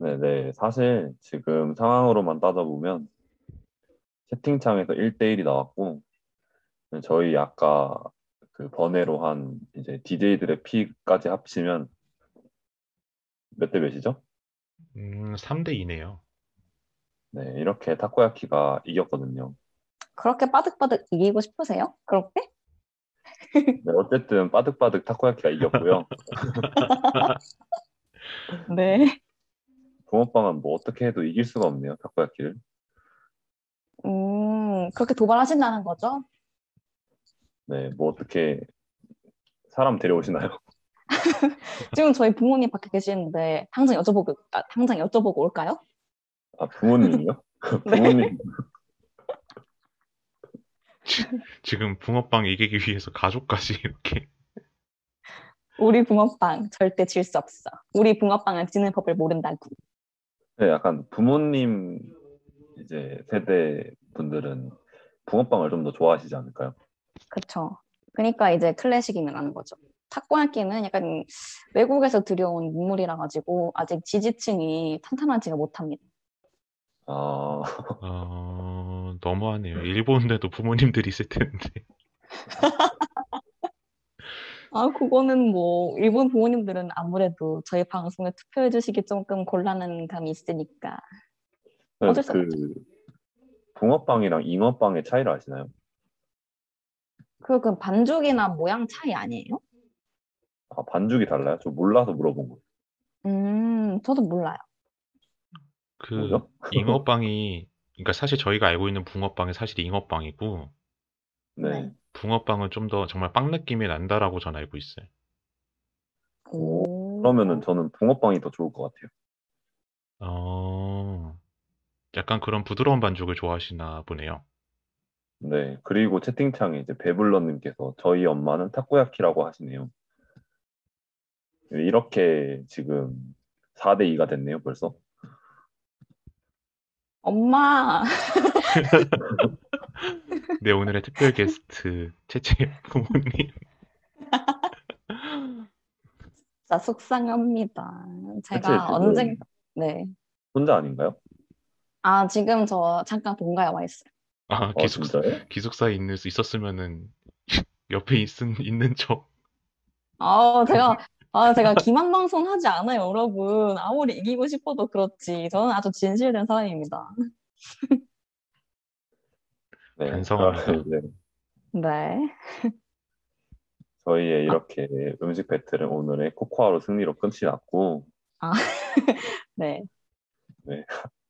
네, 네. 사실 지금 상황으로만 따져보면 채팅창에서 1대1이 나왔고 저희 아까 그 번외로 한 이제 DJ들의 피까지 합치면 몇 대 몇이죠? 음, 3대 2네요. 네, 이렇게 타코야키가 이겼거든요. 그렇게 바득바득 이기고 싶으세요? 그렇게? 네, 어쨌든 빠득빠득 타코야키가 이겼고요. 네. 붕어빵은 뭐 어떻게 해도 이길 수가 없네요, 타코야키를. 음, 그렇게 도발하신다는 거죠? 네, 뭐 어떻게 사람 데려오시나요? 지금 저희 부모님 밖에 계시는데 항상 여쭤보고 아, 항상 여쭤보고 올까요? 아, 부모님이요? 네. 부모님. 지금 붕어빵 이기기 위해서 가족까지 이렇게 우리 붕어빵 절대 질 수 없어. 우리 붕어빵은 지는 법을 모른다고. 네, 약간 부모님 이제 세대 분들은 붕어빵을 좀 더 좋아하시지 않을까요? 그쵸. 그러니까 이제 클래식이면 하는 거죠. 타코야끼는 약간 외국에서 들여온 문물이라 가지고 아직 지지층이 탄탄하지가 못합니다. 아, 어, 너무하네요. 일본에도 부모님들이 있을 텐데. 아, 그거는 뭐 일본 부모님들은 아무래도 저희 방송에 투표해 주시기 조금 곤란한 감이 있으니까. 어쩔 수그 붕어빵이랑 잉어빵의 차이를 아시나요? 그, 그 반죽이나 모양 차이 아니에요? 아, 반죽이 달라요? 저 몰라서 물어본 거예요. 음, 저도 몰라요. 그 뭐죠? 잉어빵이 그러니까 사실 저희가 알고 있는 붕어빵이 사실 잉어빵이고 네. 네. 붕어빵은 좀 더 정말 빵 느낌이 난다라고 전 알고 있어요. 오. 그러면은 저는 붕어빵이 더 좋을 것 같아요. 어, 약간 그런 부드러운 반죽을 좋아하시나 보네요. 네. 그리고 채팅창에 이제 배불러 님께서 저희 엄마는 타코야키라고 하시네요. 이렇게 지금 4대 2가 됐네요, 벌써. 엄마, 네, 오늘의 특별 게스트 채채 부모님. 진짜 속상합니다. 제가 지금 언젠 네. 혼자 아닌가요? 아, 지금 저 잠깐 본가에 와 있어요. 아, 어, 기숙사, 진짜요? 기숙사에 있는, 있었으면은 옆에 있, 있는 척. 아, 제가, 아, 제가 기만 방송 하지 않아요, 여러분. 아무리 이기고 싶어도 그렇지. 저는 아주 진실된 사람입니다. 네. 반성합니다. 그러면 이제 네. 저희의 이렇게 음식 배틀은 오늘의 코코아로 승리로 끝이 났고 네.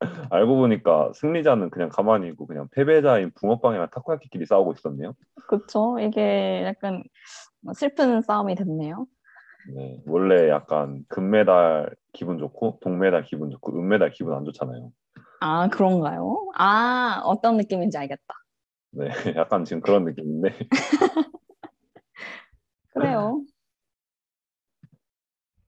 알고 보니까 승리자는 그냥 가만히 있고 그냥 패배자인 붕어빵이랑 타코야키끼리 싸우고 있었네요. 그쵸. 이게 약간 슬픈 싸움이 됐네요. 네, 원래 약간 금메달 기분 좋고 동메달 기분 좋고 은메달 기분 안 좋잖아요. 아, 그런가요? 아, 어떤 느낌인지 알겠다. 네, 약간 지금 그런 느낌인데 그래요.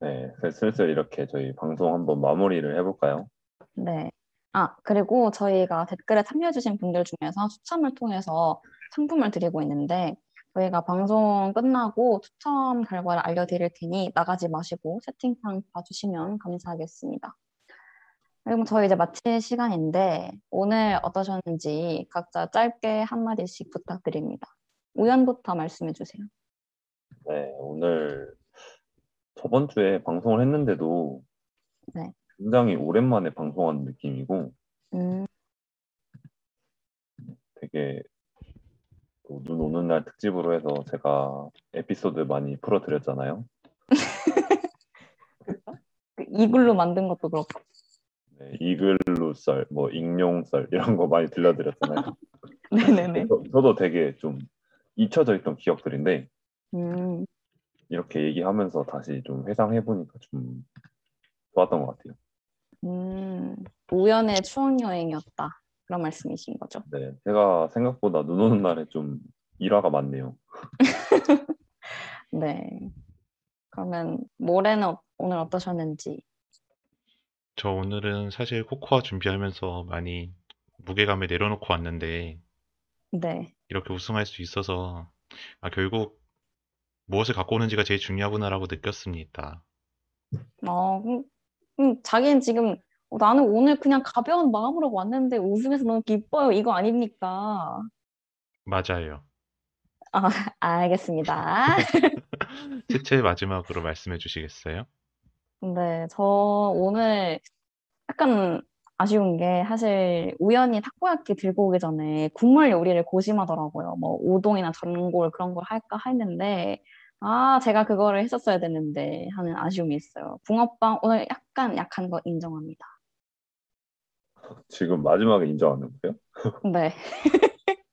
네, 슬슬 이렇게 저희 방송 한번 마무리를 해볼까요? 네. 아, 그리고 저희가 댓글에 참여해주신 분들 중에서 추첨을 통해서 상품을 드리고 있는데, 저희가 방송 끝나고 추첨 결과를 알려드릴 테니 나가지 마시고 채팅창 봐주시면 감사하겠습니다. 그리고 저희 이제 마칠 시간인데, 오늘 어떠셨는지 각자 짧게 한마디씩 부탁드립니다. 우연부터 말씀해주세요. 네, 오늘 저번 주에 방송을 했는데도 네. 굉장히 오랜만에 방송한 느낌이고 음, 되게 또눈 오는 날 특집으로 해서 제가 에피소드 많이 풀어드렸잖아요. 그 이글루 만든 것도 그렇고. 네, 이글루 썰, 뭐 익룡 썰 이런 거 많이 들려드렸잖아요. 네네네. 저, 저도 되게 좀 잊혀져 있던 기억들인데 음, 이렇게 얘기하면서 다시 좀 회상해 보니까 좀 좋았던 것 같아요. 음, 우연의 추억 여행이었다. 그런 말씀이신 거죠. 네, 제가 생각보다 눈 오는 날에 좀 일화가 많네요. 네. 그러면 모레는 어- 오늘 어떠셨는지. 저 오늘은 사실 코코아 준비하면서 많이 무게감을 내려놓고 왔는데, 네. 이렇게 우승할 수 있어서, 아, 결국 무엇을 갖고 오는지가 제일 중요하구나라고 느꼈습니다. 어, 음, 음, 자기는 지금 어, 나는 오늘 그냥 가벼운 마음으로 왔는데 우승해서 너무 기뻐요. 이거 아닙니까? 맞아요. 알겠습니다. 채채 마지막으로 말씀해 주시겠어요? 네, 저 오늘 약간 아쉬운 게 사실 우연히 타코야키 들고 오기 전에 국물 요리를 고심하더라고요. 뭐 우동이나 전골 그런 걸 할까 했는데 아 제가 그거를 했었어야 됐는데 하는 아쉬움이 있어요. 붕어빵 오늘 약간 약한 거 인정합니다. 지금 마지막에 인정하는 거예요? 네.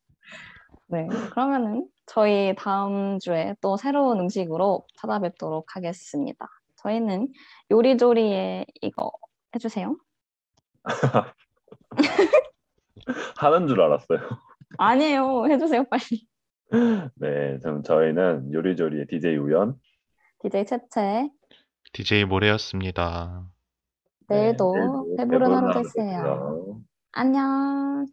네, 그러면은 저희 다음 주에 또 새로운 음식으로 찾아뵙도록 하겠습니다. 저희는 요리조리에 이거 해주세요. 하는 줄 알았어요. 아니에요. 해주세요, 빨리. 네, 그럼 저희는 요리조리의 DJ 우연. DJ 채채. DJ 모레였습니다. 네, 내일도 내일도 배부른 하루 하루 되세요. 되세요. 안녕.